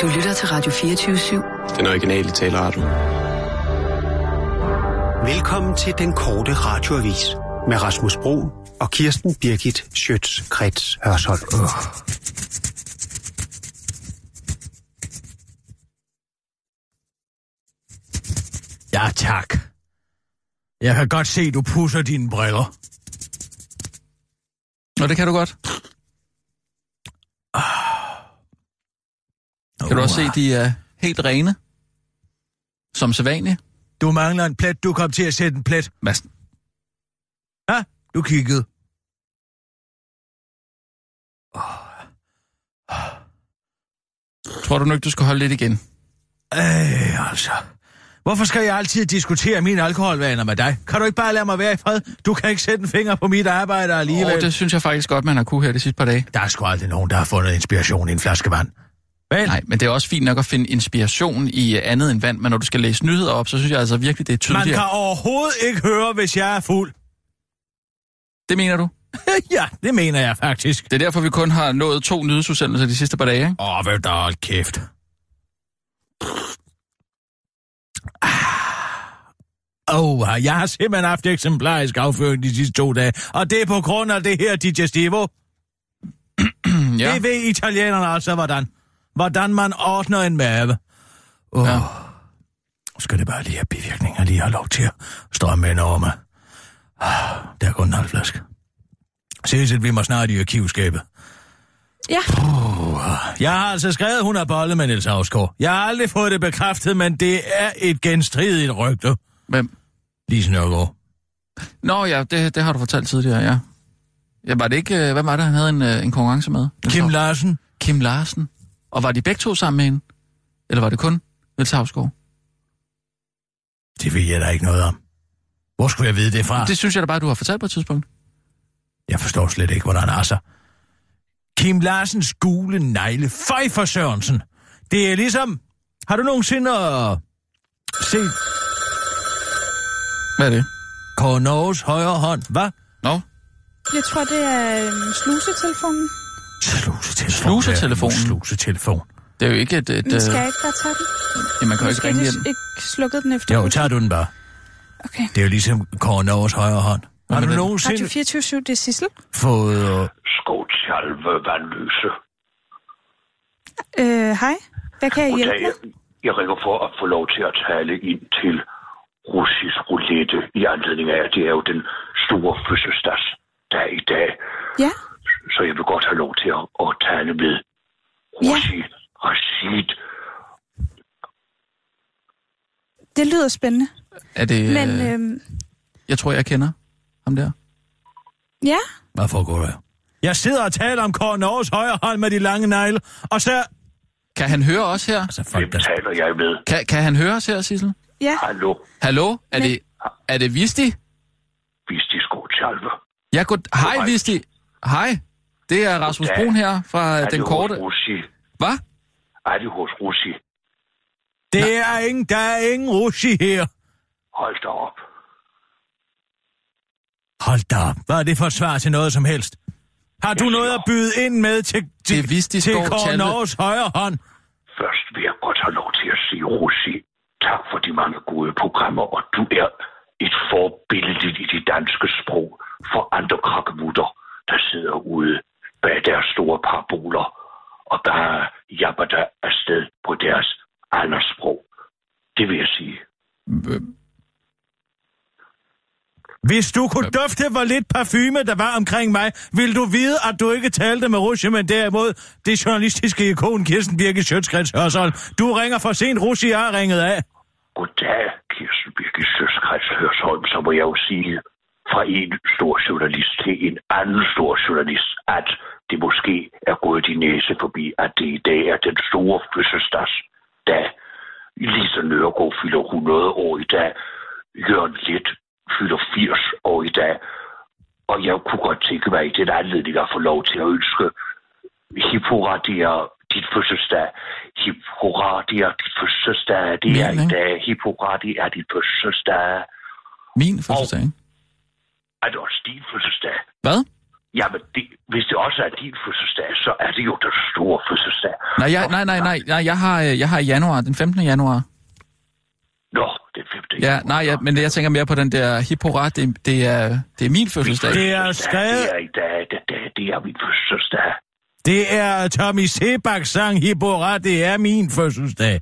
Du lytter til Radio 24-7. Den originale taleradio. Velkommen til den korte radioavis med Rasmus Bro og Kirsten Birgit Schøtz-Krets Hørsholm. Uh. Ja, tak. Jeg kan godt se, du pusser dine briller. Nå, det kan du godt. Kan du også se, de er helt rene? Som sædvanligt? Du mangler en plet, du kom til at sætte en plet. Madsen. Ja, du kiggede. Tror du nu ikke, du skal holde lidt igen? Øh, altså. Hvorfor skal jeg altid diskutere mine alkoholvaner med dig? Kan du ikke bare lade mig være i fred? Du kan ikke sætte en finger på mit arbejde alligevel. Åh, det synes jeg faktisk godt, man har kunne her de sidste par dage. Der er sgu aldrig nogen, der har fundet inspiration i en flaske vand. Vel? Nej, men det er også fint nok at finde inspiration i andet end vand, men når du skal læse nyheder op, så synes jeg altså virkelig, det er Man tydeligt. kan overhovedet ikke høre, hvis jeg er fuld. Det mener du? ja, det mener jeg faktisk. Det er derfor, vi kun har nået to nyhedsudsendelser de sidste par dage, ikke? Åh, vel da hold kæft. Åh, oh, jeg har simpelthen haft eksemplarisk afføring de sidste to dage, og det er på grund af det her digestivo. Ja. Det ved italienerne altså, hvordan. Hvordan man ordner en mave. Oh. Ja. Skal det bare lige have bivirkninger, lige have lov til at strømme ind over mig. Ah, Der er kun en halv flaske. Ses, at vi må snart i arkivskabet. Ja. Jeg har altså skrevet, hun har bollet med Niels Havsgaard. Jeg har aldrig fået det bekræftet, men det er et genstridigt rygte. Hvem? Lise Nørgaard. Nå ja, det, det har du fortalt tidligere, ja. Ja, var det ikke... øh, Hvad var det, han havde en, øh, en konkurrence med? Kim Larsen. Kim Larsen. Og var de begge to sammen med hende? Eller var det kun Niels Havsgaard? Det ved jeg da ikke noget om. Hvor skulle jeg vide det fra? Det synes jeg da bare, du har fortalt på et tidspunkt. Jeg forstår slet ikke, hvordan altså. Kim Larsens gule negle. Føj for Sørensen. Det er ligesom... Har du nogensinde uh, set Hvad er det? Kåre Norges højre hånd? Hvad? Nå, Jeg tror, det er øhm, slusetelefonen. Slusetelefon. Slusetelefonen? Slusetelefon. det er jo ikke et... et Men skal øh, jeg ikke bare tage den? ja, man kan jo ikke ringe hjem. det ikke slukket den efter. Jo, tager du den bare. Okay. Det er jo ligesom Kåre Norges højre hånd. Har du nogensinde Radio 24 det er Sissel. fået... Uh, Skotsalve Vandløse. Øh, hej. Hvad kan jeg hjælpe med? Jeg ringer for at få lov til at tale ind til russisk roulette i anledning af, at det er jo den store fødselsdagsdag i dag. Ja. Så jeg vil godt have lov til at, at tale med Russi Rashid. Det lyder spændende. Er det... Men øh, øhm, Jeg tror, jeg kender ham der. ja, hvad foregår der? Jeg sidder og taler om Kåre Norges højre hånd med de lange negle, og så... Kan han høre os her? Altså, Hvem folk, der... taler jeg med? Kan, kan han høre os her, Sissel? ja. Hallo, Hallo? Er Men- det... Er det Visti? Visti Skotsalve. Ja, god... Hej. Visti. Hej. Det er Rasmus. Brun her fra Er den det korte... Russi? Hvad? Er det hos Russi? Det er ingen, der er ingen russi her. Hold da op. Hold da op. Hvad er det for et svar til noget som helst? Har du noget at byde ind med til, til, Det vidste de til Kåre. Norges højre hånd? Først vil jeg godt have lov til at sige, Russi, tak for de mange gode programmer, og du er et forbillede i det danske sprog for andre krakkemutter, der sidder ude bag deres store paraboler og bare jabber der afsted på deres andres sprog. Det vil jeg sige. Hvis du kunne dufte, hvor lidt parfume der var omkring mig, ville du vide, at du ikke talte med Russi, men derimod det journalistiske ikon Kirsten Birke Sjøtskreds Hørsholm. Du ringer for sent, Russi er ringet af. Goddag, Kirsten Birgit Søskreds Hørsholm, så må jeg jo sige fra en stor journalist til en anden stor journalist, at det måske er gået din næse forbi, at det i dag er den store fødselsdagsdag. Lisa Nørgaard fylder 100 år i dag. Jørgen Let fylder 80 år i dag. Og jeg kunne godt tænke mig i den anledning at få lov til at ønske Hipporadia dit fødselsdag. Hipporadia dit fødselsdag. Det er Min, i ikke? dag. Hipporadia er dit fødselsdag. Min fødselsdag, ikke? Er det også din fødselsdag? Hvad? Jamen, det, hvis det også er din fødselsdag, så er det jo den store fødselsdag. Nej, jeg, nej, nej, nej, nej jeg, har, øh, jeg har i januar, den 15. januar. Nå, det er 5. Ja, nej, ja, men jeg tænker mere på den der hipporat, det, det, er, det er min fødselsdag. Det er skrevet... Det er i dag, det, det, det er min fødselsdag. Det er Tommy Sebaks sang Hippora, det er min fødselsdag.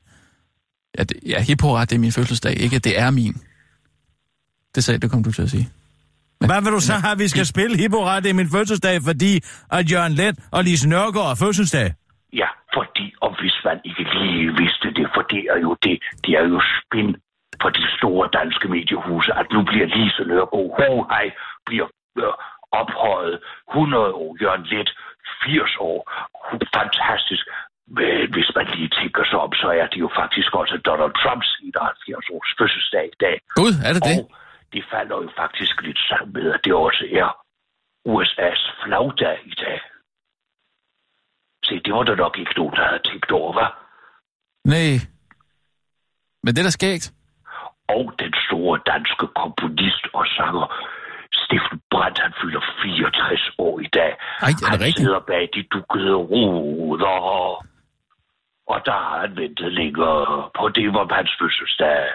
Ja, det, ja hipporat, det er min fødselsdag, ikke det er min. Det sagde, det kom du til at sige. Men, Hvad vil du så have, vi skal spille Hippora, det er min fødselsdag, fordi at Jørgen Let og Lise Nørgaard er fødselsdag? Ja, fordi, og hvis man ikke lige vidste det, for det er jo det, det er jo spin for de store danske mediehuse, at nu bliver Lise Nørgaard, Hohej, bliver øh, ophøjet 100 år, Jørgen Let 80 år. Fantastisk. Men hvis man lige tænker sig om, så er det jo faktisk også Donald Trumps 71 års fødselsdag i dag. Gud, er det det? Og det falder jo faktisk lidt sammen med, at det også er USA's flagdag i dag. Se, det var der nok ikke nogen, der havde tænkt over, hva'? Nej. Men det er da skægt. Og den store danske komponist og sanger Steffen Brandt, han fylder 64 år i dag. Ej, er det han rigtigt? sidder bag de dukkede ruder, og der har han ventet længere på det var hans fødselsdag.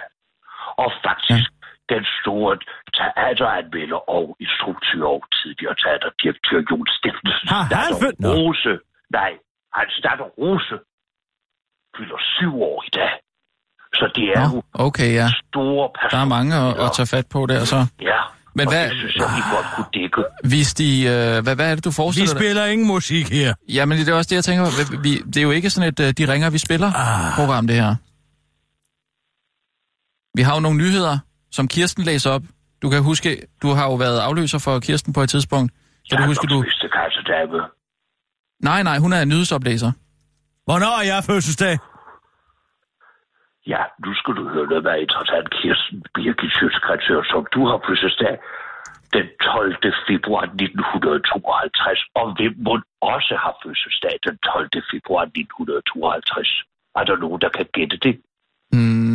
Og faktisk, ja. Den store teateranmelder og instruktør og tidligere teaterdirektør Jon Steffensen, Har han født-. Rose, nej, hans datter Rose, fylder syv år i dag. Så det er jo okay, ja. store Der er mange at, at tage fat på der, så. Ja, Men og hvad- det synes jeg, vi godt kunne dække. Hvis de... Øh, hvad, hvad er det, du Vi forestiller dig? spiller ingen musik her. Ja, men det er også det, jeg tænker. Vi, vi, det er jo ikke sådan et, øh, de ringer, vi spiller Ah. program, det her. Vi har jo nogle nyheder, som Kirsten læser op. Du kan huske, du har jo været afløser for Kirsten på et tidspunkt. Kan du huske, du... Nej, nej, hun er nyhedsoplæser. Hvornår er jeg fødselsdag? Ja, nu skal du høre noget med interessant Kirsten Birgit Sjøtskretsør, som du har fødselsdag den 12. februar 1952, og hvem må også har fødselsdag den 12. februar 1952. Er der nogen, der kan gætte det? Mm,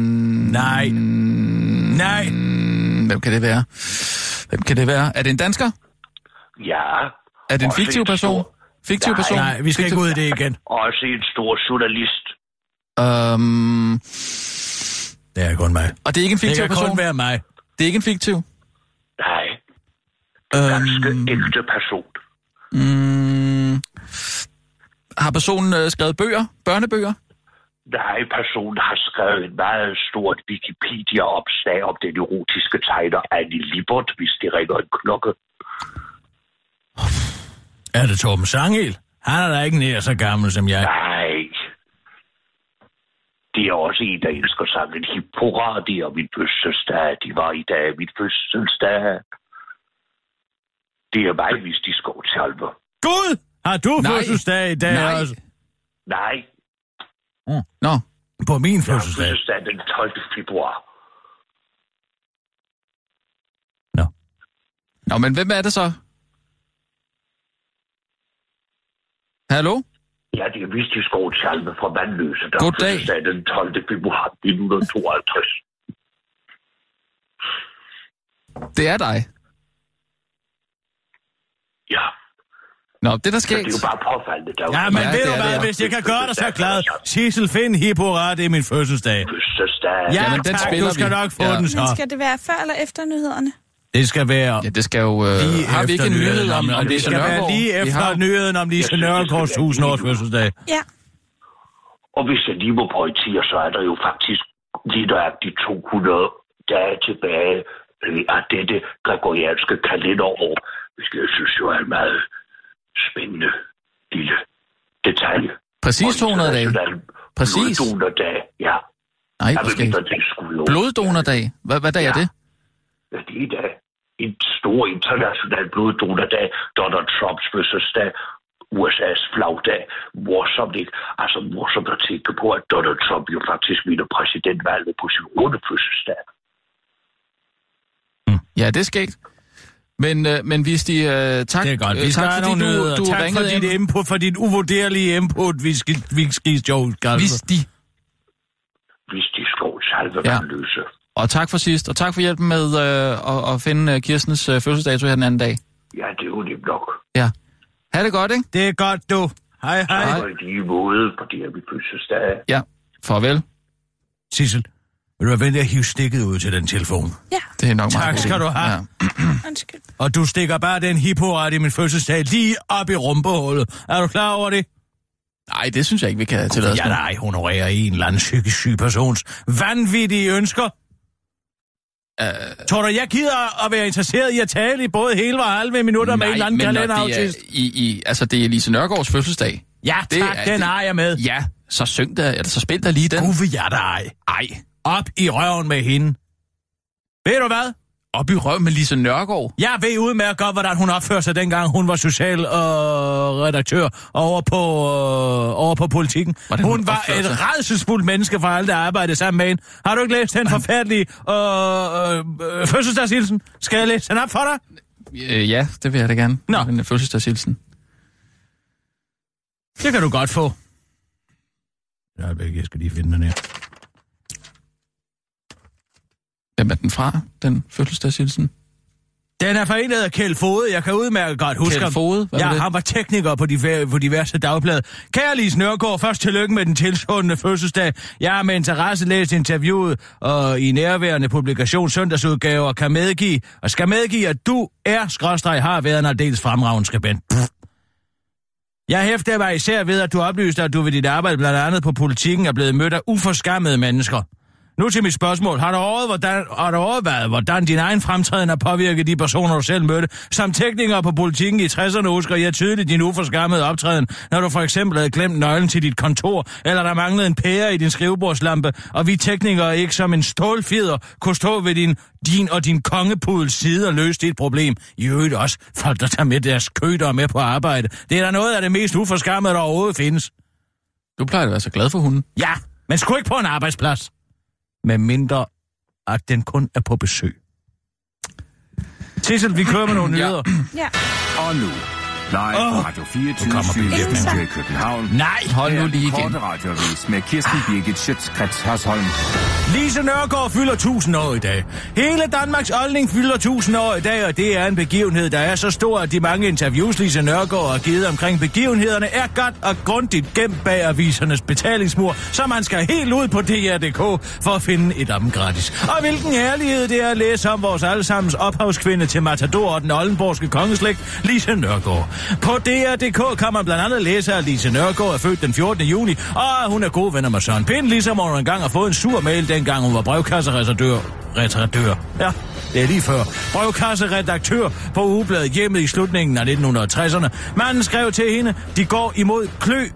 Nej. Nej. hvem kan det være? Hvem kan det være? Er det en dansker? Ja. Er det en fiktiv en person? Fiktiv Nej. person? Nej, vi skal ikke ud i det igen. Også en stor journalist. Um, Det er kun mig. og det er ikke en Det fiktiv kan person? kun være mig. Det er ikke en fiktiv? Nej, ganske Um, ægte person. mm, har personen øh, skrevet bøger? Børnebøger? Nej, personen har skrevet et meget stort Wikipedia-opslag om den erotiske tegner Annie Libert, hvis det ringer en klokke. Er det Torben Sangel? Han er da ikke nær så gammel som jeg. Nej. Det er også en, der elsker sangen Hippora, det er min fødselsdag. De var i dag min fødselsdag. Det er mig, hvis de skov tjalver. Gud! Har du Nej. fødselsdag i dag Nej. også? Nej, Nå, På min jeg har fødselsdag. fødselsdag den 12. februar. Nå. Nå men hvem er det så? Hallo? Ja, det er vist de skov tjalve fra Vandløse, der Goddag. fødselsdag den 12. februar 1952. Det er dig. Ja, Nå, det er da så det er jo bare påfaldende. Der er Ja, men Ja, ved det du er det, hvad, ja. hvis jeg kan gøre dig så glad. Sissel Finn Hippora, det er min fødselsdag. fødselsdag. Ja, Jamen, den tak, spiller du skal vi. nok få Ja. den Men så. skal det være før eller efter nyhederne? Det skal være Ja, det skal jo... Øh, lige har vi ikke en nyhed om, om det Lise skal være lige Vi efter har- nyheden om Lise det Nørgaards skal være 1000 års fødselsdag. Ja. Og hvis jeg lige må pointere, så er der jo faktisk lige nøjagtigt 200 dage tilbage øh, af dette gregorianske kalenderår, hvilket jeg synes jo er en meget spændende lille detalje. Præcis 200 dage. Præcis. Bloddonordag, ja. Nej, hvor jo. Bloddonordag. Hvad, hvad dag er Ja. det? Ja, det er da en stor international bloddonordag, Donald Trumps fødselsdag, USA's flagdag. Morsomt, ikke? Altså morsomt at tænke på, at Donald Trump jo faktisk vinder præsidentvalget på sin runde fødselsdag. Ja, det er skægt. Men, øh, men hvis de... Øh, tak, Det er godt. Vi øh, skal tak, fordi du, du Tak for dit input, for dit uvurderlige input, vi skal, vi skal Joe Hvis de... Hvis de skov salve Ja. ja. løse. Og tak for sidst, og tak for hjælpen med øh, at, at finde øh, Kirstens øh, fødselsdato her den anden dag. Ja, det er jo nemt nok. Ja. Ha' det godt, ikke? Det er godt, du. Hej, hej. Og i lige måde, for det er vi fødselsdag. Ja. Farvel. Sissel, vil du være venlig at hive stikket ud til den telefon? Ja, Det er nok Tak meget skal du have. Ja. undskyld. Og du stikker bare den hipporet i min fødselsdag lige op i rumpehullet. Er du klar over det? Nej, det synes jeg ikke, vi kan tillade os. Ja, nej, honorerer en eller anden psykisk syg persons vanvittige ønsker. Øh, Tror du, jeg gider at være interesseret i at tale i både hele og halve minutter med en eller anden kalenderautist? det er, i, i, altså, det er Lise Nørgaards fødselsdag. Ja, det tak, er- den det- har jeg med. Ja, så syng der, eller så spil der lige den. Gud vil jeg dig. Ej, Op i røven med hende. Ved du hvad? op i røv med Lise Nørgaard. Jeg ved udmærket godt, hvordan hun opførte sig dengang, hun var social øh, redaktør over på, øh, over på politikken. Hvordan Hun hun var et redselsfuldt menneske for alle, der arbejdede sammen med hende. Har du ikke læst den forfærdelige øh, øh, øh, fødselsdagshilsen? Skal jeg læse den op for dig? Øh, ja, det vil jeg da gerne. Nå. En øh, fødselsdagshilsen. Det kan du godt få. Jeg, jeg skal lige finde den her. Hvem er den fra, den fødselsdagshilsen? Den er fra en, der hedder Kjeld Fode. Jeg kan udmærket godt huske Kjeld. Foged? Hvad ja, var det? han var tekniker på, diver, på diverse dagblade. Kære Lise Nørgaard, først tillykke med den tilstående fødselsdag. Jeg har med interesse læst interviewet og i nærværende publikation søndagsudgaver kan medgive, og skal medgive, at du er, skråstreg, har været en aldeles fremragende skribent. Pff. Jeg hæfter mig især ved, at du oplyste, at du ved dit arbejde blandt andet på politikken er blevet mødt af uforskammede mennesker. Nu til mit spørgsmål. Har du overvejet, hvordan, har du overvejet, hvordan din egen fremtræden har påvirket de personer, du selv mødte? Som tekniker på politikken i 60'erne husker jeg tydeligt din uforskammede optræden, når du for eksempel havde glemt nøglen til dit kontor, eller der manglede en pære i din skrivebordslampe, og vi teknikere ikke som en stålfjeder kunne stå ved din, din og din kongepudels side og løse dit problem. I øvrigt også folk, der tager med deres køder med på arbejde. Det er da noget af det mest uforskammede, der overhovedet findes. Du plejer at være så glad for hunden. Ja, men sgu ikke på en arbejdsplads. Med mindre, at den kun er på besøg. Sissel, vi kører med nogle Ja. nyheder. Ja. Og nu, live oh, Radio 24 nu kommer billetten. Studio i København. Nej, Hold nu lige igen. korte radiovis med Kirsten Birgit Schøtzgrads Hasholm. Lise Nørgaard fylder 1000 år i dag. Hele Danmarks oldning fylder 1000 år i dag, og det er en begivenhed, der er så stor, at de mange interviews, Lise Nørgaard har givet omkring begivenhederne, er godt og grundigt gemt bag avisernes betalingsmur, så man skal helt ud på DR.dk for at finde et af dem gratis. Og hvilken herlighed det er at læse om vores allesammens ophavskvinde til Matador og den oldenborgske kongeslægt, Lise Nørgaard. På DR.dk kan man blandt andet læse, at Lise Nørgaard er født den 14. juni, og hun er gode venner med Søren Pind, ligesom hun engang har fået en sur mail, dengang hun var brevkasseredaktør. Redaktør. Ja, det er lige før. Brevkasseredaktør på ugebladet hjemmet i slutningen af 1960'erne. Manden skrev til hende, de går imod klø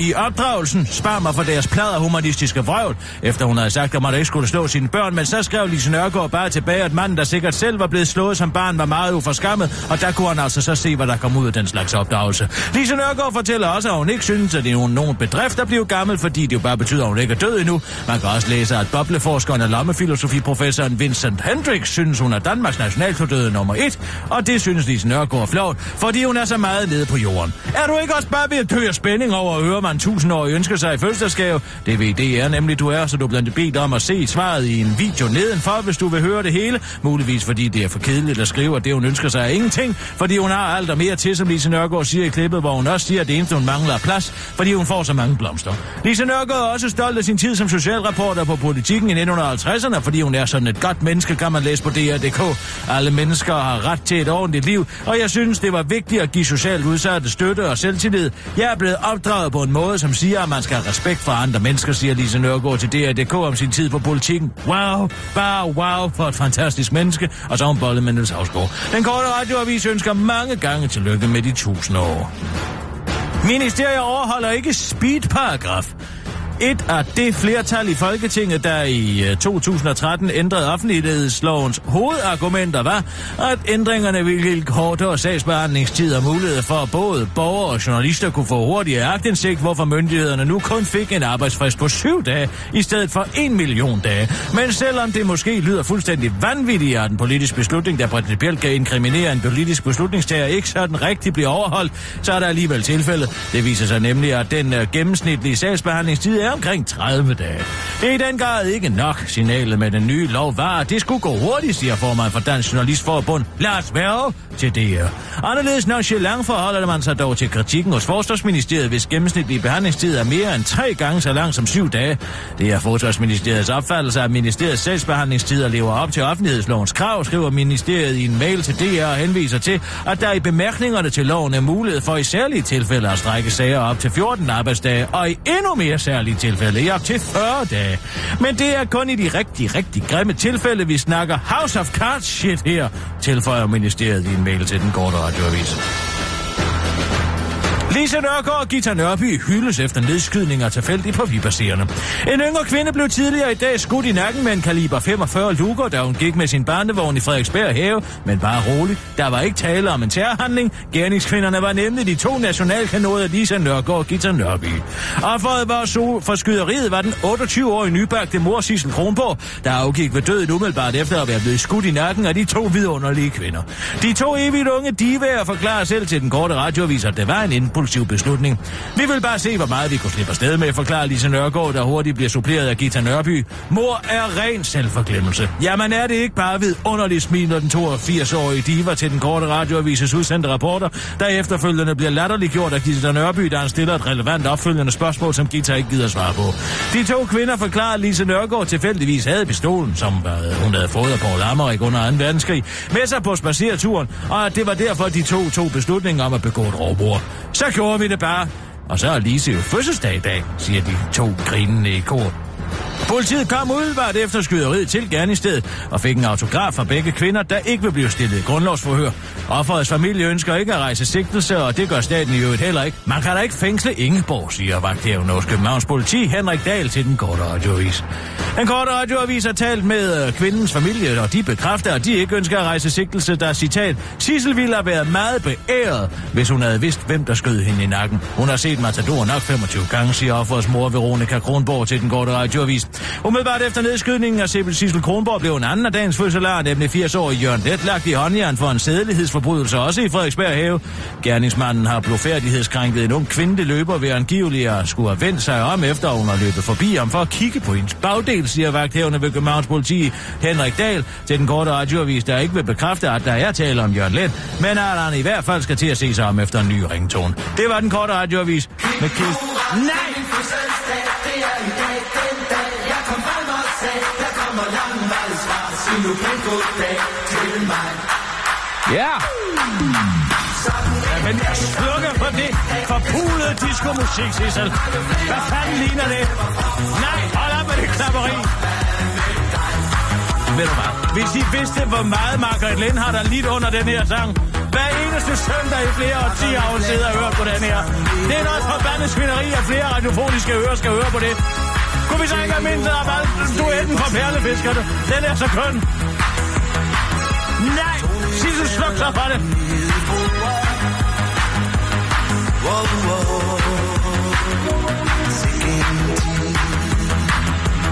i opdragelsen, spar mig for deres plader humanistiske vrøvl, efter hun havde sagt, at man ikke skulle slå sine børn, men så skrev Lise Nørgaard bare tilbage, at manden, der sikkert selv var blevet slået som barn, var meget uforskammet, og der kunne han altså så se, hvad der kom ud af den slags opdragelse. Lise Nørgaard fortæller også, at hun ikke synes, at det er nogen, bedrift at blive gammel, fordi det jo bare betyder, at hun ikke er død endnu. Man kan også læse, at bobleforskeren og lommefilosofiprofessoren Vincent Hendricks synes, hun er Danmarks nationaltordøde nummer et, og det synes Lise Nørgaard er flot, fordi hun er så meget nede på jorden. Er du ikke også bare ved at dø af spænding over at høre, man tusindårige ønsker sig i fødselsdagsgave? Det ved DR nemlig, du er, så du blandt bedt om at se svaret i en video nedenfor, hvis du vil høre det hele. Muligvis fordi det er for kedeligt at skrive, at det hun ønsker sig er ingenting, fordi hun har alt og mere til, som Lise Nørgaard siger i klippet, hvor hun også siger, at det eneste hun mangler er plads, fordi hun får så mange blomster. Lise Nørgaard er også stolt af sin tid som socialreporter på politikken i 1950'erne, fordi hun er sådan et godt menneske, kan man læse på DR.dk. Alle mennesker har ret til et ordentligt liv, og jeg synes, det var vigtigt at give socialt udsatte støtte og selvtillid. Jeg er blevet opdraget på en måde, som siger, at man skal have respekt for andre mennesker, siger Lise Nørgaard til DR.dk om sin tid på politikken. Wow, bare wow for et fantastisk menneske, og så har hun bollet med Niels Havsgaard. Den korte radioavis ønsker mange gange tillykke med de tusind år. Ministeriet overholder ikke speedparagraf. Et af det flertal i Folketinget, der i øh, 2013 ændrede offentlighedslovens hovedargumenter, var, at ændringerne ville give kortere sagsbehandlingstid og mulighed for, at både borgere og journalister kunne få hurtigere agtindsigt, hvorfor myndighederne nu kun fik en arbejdsfrist på syv dage, i stedet for en million dage. Men selvom det måske lyder fuldstændig vanvittigt, at en politisk beslutning, der principielt kan inkriminere en politisk beslutningstager, ikke sådan rigtig bliver overholdt, så er der alligevel tilfældet. Det viser sig nemlig, at den øh, gennemsnitlige sagsbehandlingstid er omkring 30 dage. Det er i den grad ikke nok. Signalet med den nye lov var, at det skulle gå hurtigt, siger formand for Dansk Journalistforbund, Lars Værge, til DR. Anderledes nonchalant forholder man sig dog til kritikken hos Forsvarsministeriet, hvis gennemsnitlige behandlingstid er mere end tre gange så lang som syv dage. Det er Forsvarsministeriets opfattelse, at ministeriets sagsbehandlingstider lever op til offentlighedslovens krav, skriver ministeriet i en mail til DR og henviser til, at der i bemærkningerne til loven er mulighed for i særlige tilfælde at strække sager op til 14 arbejdsdage, og i endnu mere særlige tilfælde i op til 40 dage. Men det er kun i de rigtig, rigtig grimme tilfælde, vi snakker House of Cards shit her, tilføjer ministeriet i en mail til den korte radioavis. Lise Nørgaard og Gita Nørby hyldes efter nedskydninger tilfældigt på vibasserende. En yngre kvinde blev tidligere i dag skudt i nakken med en kaliber 45 luger, da hun gik med sin barnevogn i Frederiksberg have, men bare roligt. Der var ikke tale om en terrorhandling. Gerningskvinderne var nemlig de to nationalkanoder Lisa Nørgaard og Gita Nørby. Offeret var så for skyderiet var den 28-årige nybagte mor Sissel Kronborg, der afgik ved døden umiddelbart efter at være blevet skudt i nakken af de to vidunderlige kvinder. De to evigt unge divaer forklarer selv til den korte radioavis, at det var en impulsiv beslutning. Vi vil bare se, hvor meget vi kunne slippe afsted med, forklarer Lise Nørgaard, der hurtigt bliver suppleret af Gita Nørby. Mor er ren selvforglemmelse. Jamen er det ikke bare ved underligt smil, når den 82-årige diva til den korte radioavises udsendte rapporter, der efterfølgende bliver latterliggjort af Gita Nørby, der han stiller et relevant opfølgende spørgsmål, som Gita ikke gider svare på. De to kvinder forklarer, at Lise Nørgaard tilfældigvis havde pistolen, som øh, hun havde fået af Paul Ammerik under 2. verdenskrig, med sig på spacereturen, og at det var derfor, de to tog beslutningen om at begå et rovbord. Så gjorde vi det bare. Og så er Lise jo fødselsdag i dag, siger de to grinende i kor. Politiet kom udvalgt efter skyderiet til gerningsstedet og fik en autograf fra begge kvinder, der ikke vil blive stillet i grundlovsforhør. Offerets familie ønsker ikke at rejse sigtelse, og det gør staten i øvrigt heller ikke. Man kan da ikke fængsle Ingeborg, siger vagthæven hos Københavns politi Henrik Dahl til den korte radioavis. Den korte radioavis har talt med øh, kvindens familie, og de bekræfter, at de ikke ønsker at rejse sigtelse, der citat, Sissel ville have været meget beæret, hvis hun havde vidst, hvem der skød hende i nakken. Hun har set Matador nok 25 gange, siger offerets mor Veronika Kronborg til den korte radioavis. Umiddelbart efter nedskydningen af Sibel Sissel Kronborg blev en anden af dagens fødselar, nemlig 80-årig Jørgen Let, lagt i håndjern for en sædelighedsforbrydelse, også i Frederiksberg Have. Gerningsmanden har blodfærdighedskrænket en ung kvindelig løber ved angiveligt at skulle have vendt sig om, efter hun har løbet forbi ham for at kigge på hendes bagdel, siger vagthævende ved Københavns politi Henrik Dahl til den korte radioavis, der ikke vil bekræfte, at der er tale om Jørgen Let, men at han i hvert fald skal til at se sig om efter en ny ringtone. Det var den korte radioavis med Kis. Nej! Hvis nu kan gå bag til Ja! Ja, men jeg slukker for det forpulede disco-musik, Sissel. Hvad fanden ligner det? Nej, hold op med det klapperi. Ved du hvad? Hvis I vidste, hvor meget Margaret Lind har der lidt under den her sang. Hver eneste søndag i flere årtier har hun siddet og hørt på den her. Det er noget forbandet svineri, at flere radiofoniske ører skal høre på det. Kunne vi så ikke have mindre af alt duetten fra perlefiskerne? Den er så køn. Nej! Sissel, sluk så for det.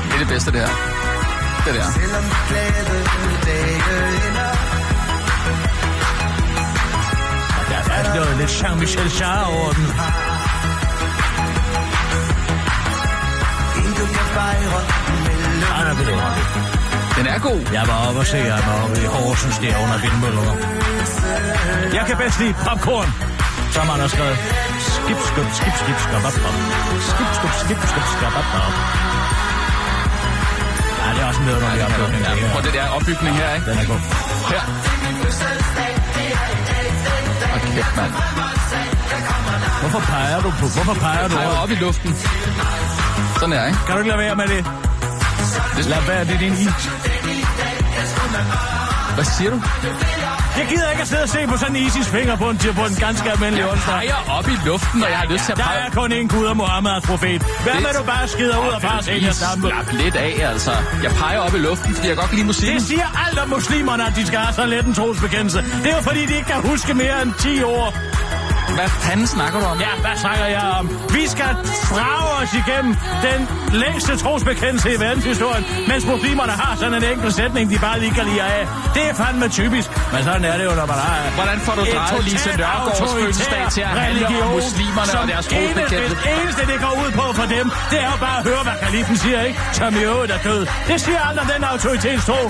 Det er det bedste, det her. Det der. Der er noget lidt Jean-Michel Jarre over den. Han er vidunderlig. Den er god. Jeg var oppe og se ham oppe i Horsens der under vindmøllerne. Jeg kan bedst lide popcorn, som han har skrevet. Skip, skub, skip, skip, skub, op, op. Skip, skub, skip, skub, skub, op, op. Ja, det er også en vidunderlig opbygning. Ja, det prøv det der opbygning her, ikke? Den er god. Her. Og kæft, mand. Hvorfor peger du på? Hvorfor peger du? Peger over? op i luften. Sådan er, ikke? Kan du ikke lade være med det? Lad være, det din is. Hvad siger du? Jeg gider ikke at sidde og se på sådan en Isis finger på en, på en ganske almindelig onsdag. Peger op i luften, og jeg har lyst til at Der er kun én Gud og Muhammeds profet. Hvad Det- med du bare skider ud og bare sælger stampe? Slap lidt af, altså. Jeg peger op i luften, fordi jeg godt kan lide musikken. Det siger alt om muslimerne, at de skal have så let en trosbekendelse. Det er jo fordi, de ikke kan huske mere end 10 år. Hvad fanden snakker du om? Ja, hvad snakker jeg om? Vi skal drage os igennem den længste trosbekendelse i verdenshistorien, mens muslimerne har sådan en enkelt sætning, de bare lige kan lide af. Det er fandme typisk, men sådan er det jo, når man har... Hvordan får du et drejet Lise Nørgaards fødselsdag til at handle om muslimerne og deres trosbekendelse? Det eneste, det går ud på for dem, det er jo bare at høre, hvad kalifen siger, ikke? Som i øvrigt er død. Det siger andre den autoritetstro.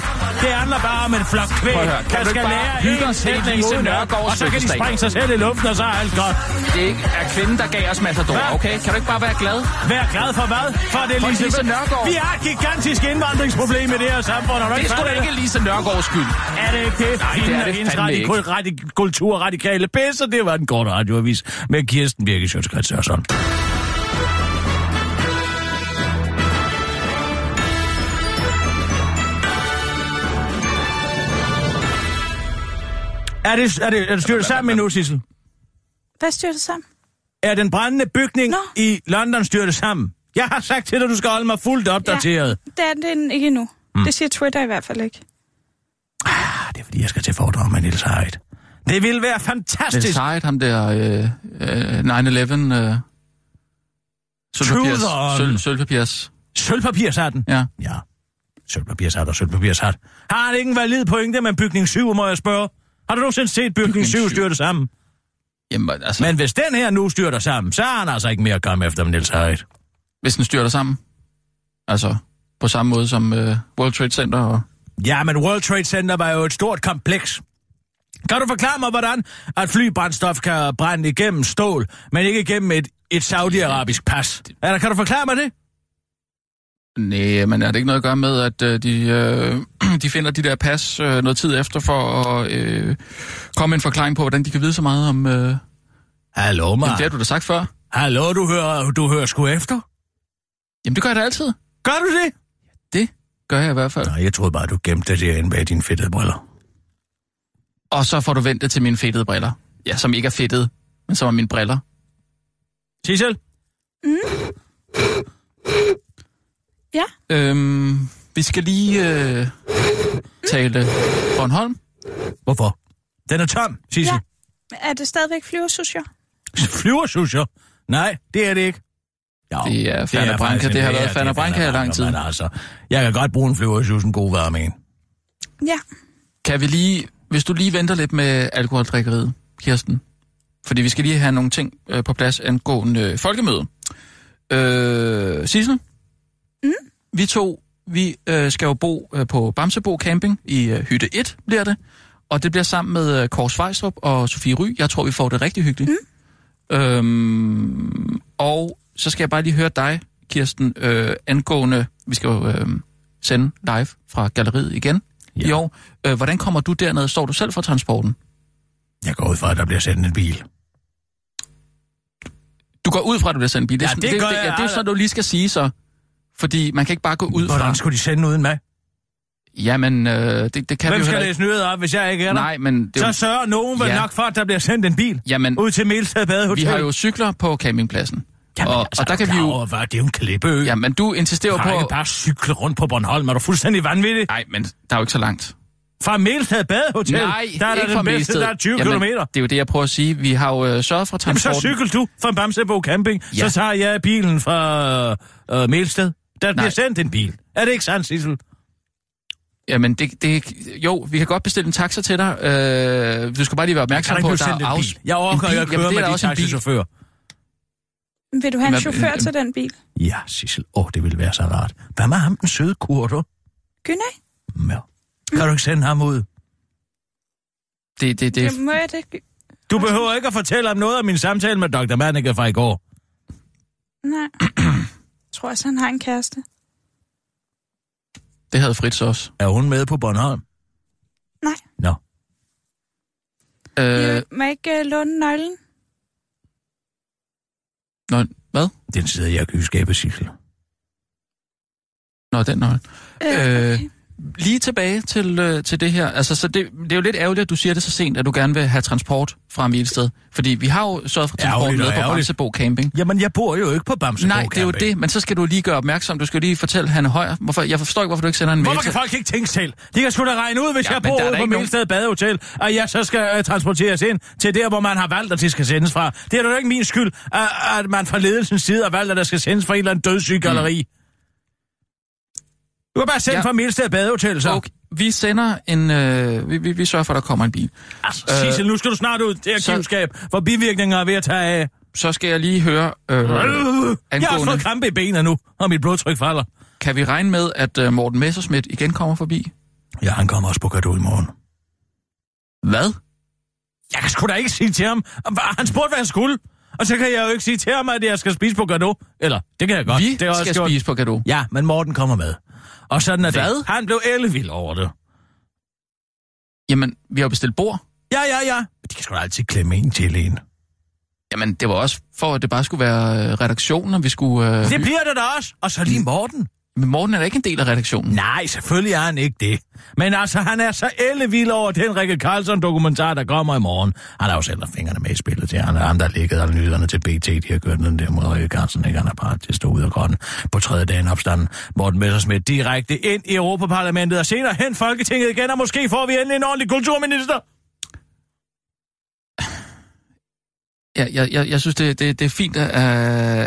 Det handler bare om en flok kvæg, der skal lære en sætning uden og så kan de sprænge sig selv i luften, og så er alt godt. Det er ikke er kvinden, der gav os Matador, Hvad? okay? Kan du ikke bare være glad? Vær glad for hvad? For det er Lise, Lise Nørgaard. Vi har et gigantisk indvandringsproblem i det her samfund. Det er ikke sgu da ikke Lise Nørgaards skyld. Er det ikke det? Nej, det er det fandme ikke. radikal, radik, kulturradikale pisse, det var den korte radioavis med Kirsten Birke Sjøtskrets Sørsson. Er det, er det, er det styrt sammen nu, Sissel? Hvad styrer det sammen? Er den brændende bygning Nå. i London styrtet sammen? Jeg har sagt til dig, at du skal holde mig fuldt opdateret. Det er den ikke endnu. Hmm. Mm. Det siger Twitter i hvert fald ikke. Ah, det er fordi, jeg skal til foredrag med Niels Heidt. Det ville være fantastisk. er sejt, ham der øh, øh, 9-11... Øh, sølvpapirs, sølv, sølvpapirs. Sølvpapirshatten. Ja. Ja. Sølvpapirshat og sølvpapirshat. Har han ikke en valid pointe med bygning 7, må jeg spørge? Har du nogensinde set bygning, Bygning 7 syv. styrte sammen? Jamen, altså, Men hvis den her nu styrter sammen, så har han altså ikke mere at komme efter med Niels Heidt. hvis den styrter sammen. Altså, på samme måde som øh, World Trade Center og... Ja, men World Trade Center var jo et stort kompleks. Kan du forklare mig, hvordan at flybrændstof kan brænde igennem stål, men ikke igennem et, et saudiarabisk pas? Eller kan du forklare mig det? Nej, men er det ikke noget at gøre med, at øh, de, øh, de finder de der pas øh, noget tid efter for at øh, komme en forklaring på, hvordan de kan vide så meget om... Øh, Hallo, man. jamen, det har du da sagt før. Hallo, du hører, du hører sgu efter? Jamen, det gør jeg da altid. Gør du det? Det gør jeg i hvert fald. Nej, jeg troede bare, du gemte det derinde bag dine fedtede briller. Og så får du ventet til mine fedtede briller. Ja, som ikke er fedtede, men som er mine briller. Sissel? Ja, Øhm, vi skal lige øh, tale Bornholm. Hvorfor? Den er tom, Sissel. ja. Er det stadigvæk flyversusher? Flyversusher? Nej, det er det ikke. Jo, Det er Fana Branca. Det har været er Branca i lang tid. Men altså, jeg kan godt bruge en flyversus en god varme en. Ja. Kan vi lige, hvis du lige venter lidt med alkoholdrikkeriet, Kirsten, fordi vi skal lige have nogle ting øh, på plads angående øh, folkemøde. Øh, Sissel? Mm? Vi to, vi øh, skal jo bo øh, på Bamsebo Camping i øh, hytte 1, bliver det. Og det bliver sammen med øh, Kåre Svejstrup og Sofie Ry. Jeg tror, vi får det rigtig hyggeligt. Mm. Øhm, og så skal jeg bare lige høre dig, Kirsten, øh, angående, vi skal jo øh, sende live fra galleriet igen ja. i år. Øh, hvordan kommer du derned? Står du selv for transporten? Jeg går ud fra, at der bliver sendt en bil. Du går ud fra, at du bliver sendt en bil. Ja, sådan- det gør det, jeg ja, det er sådan, du lige skal sige så. Fordi man kan ikke bare gå ud fra... Hvordan skulle de sende uden mig? Jamen, øh, det, det kan Hvem vi jo skal heller læse nyheder op, hvis jeg ikke er der? Nej, men... Det Så jo, sørger nogen vel Ja. nok for, at der bliver sendt en bil jamen, ud til Melsted Badehotel. vi har jo cykler på campingpladsen. Jamen, og, altså, og der kan vi jo... Over, hvad? Det er jo en klippeø. Jamen, du insisterer du jo kan på... ikke bare cykle rundt på Bornholm. Er du fuldstændig vanvittig? Nej, men der er jo ikke så langt. Fra Melsted Badehotel, Nej, der er der ikke den bedste, Melsted. der er 20 Jamen, kilometer. Det er jo det, jeg prøver at sige. Vi har jo øh, sørget for Jamen, så transporten. cykel du fra Bamsebo Camping, Ja. så tager jeg bilen fra øh, Melsted. Der bliver Nej. sendt en bil. Er det ikke sandt, Sissel? Jamen, det, det, jo, vi kan godt bestille en taxa til dig. Øh, du skal bare lige være opmærksom Kan på, at der er sendt en afs-? Jeg overgår En ikke at Jamen, køre er med de en taxichauffører. Vil du have en Hvad- chauffør øh, til den bil? Ja, Sissel. Åh, oh, det ville være så rart. Hvad med ham, den søde kurder? Gynæ? Ja. Kan du ikke sende ham ud? Det, det, det, Det må jeg det? Du behøver ikke at fortælle om noget af min samtale med Dr. Manneke fra i går. Nej. Jeg tror også, han har en kæreste. det havde Fritz også. Er hun med på Bornholm? Nej. Nå. Øh, Øh. Må jeg ikke uh, låne nøglen? nå, hvad? Den sidder jeg i køleskabet, Sissel. Nå, den nøgle. Øh, Øh, okay. Lige tilbage til, øh, til det her. Altså, så det, det er jo lidt ærgerligt, at du siger det så sent, at du gerne vil have transport fra Milsted. Fordi vi har jo sørget for transport og med på. Bamsebo Camping. Jamen, jeg bor jo ikke på Bamse Nej, det er jo det, men så skal du lige gøre opmærksom. Du skal lige fortælle Hanne Højer. Hvorfor, jeg forstår ikke, hvorfor du ikke sender en mail Hvorfor til... kan folk ikke tænke selv? De kan sgu da regne ud, hvis Ja, jeg bor ude på Melsted Badehotel, at jeg så skal uh, transporteres ind til der, hvor man har valgt, at det skal sendes fra. Det er da ikke min skyld, at, at man fra ledelsens side har valgt, at der skal sendes fra en eller anden dødssyg galleri. Du kan bare sende Ja. fra Melsted Badehotel, så. Okay, vi sender en... Øh, vi, vi, vi sørger for, at der kommer en bil. Altså, Sissel, nu skal du snart ud til arkivskab, hvor bivirkninger er ved at tage af. Så skal jeg lige høre... Øh, Jeg har også angående, fået krampe i benene nu, og mit blodtryk falder. kan vi regne med, at øh, Morten Messerschmidt igen kommer forbi? Ja, han kommer også på gado i morgen. Hvad? Jeg kan sgu da ikke sige til ham. Han spurgte, hvad han skulle. Og så kan jeg jo ikke sige til ham, at jeg skal spise på gado. Eller, det kan jeg godt. Vi det er også skal gjort. spise på gado. Ja, men Morten kommer med. Og sådan er Hvad? det. Han blev ellevild over det. Jamen, vi har bestilt bord. Ja, ja, ja. De kan sgu da altid klemme en til en. Jamen, det var også for, at det bare skulle være øh, redaktionen, og vi skulle... Øh, Det bliver det da også. Og så lige Morten. Men Morten er da ikke en del af redaktionen. Nej, selvfølgelig er han ikke det. Men altså, han er så ellevild over den Rikke Carlson-dokumentar, der kommer i morgen. Han har jo selv fingrene med i spillet til. Han er ham, der ligger ligget alle nyhederne til BT. De har kørt den der mod Rikke Carlson, ikke? Han er bare til at stå ud af grotten på tredje dagen opstanden. Morten Messersmith direkte ind i Europaparlamentet og senere hen Folketinget igen, og måske får vi endelig en ordentlig kulturminister. Ja, jeg, jeg, jeg synes, det, det, det er fint, at,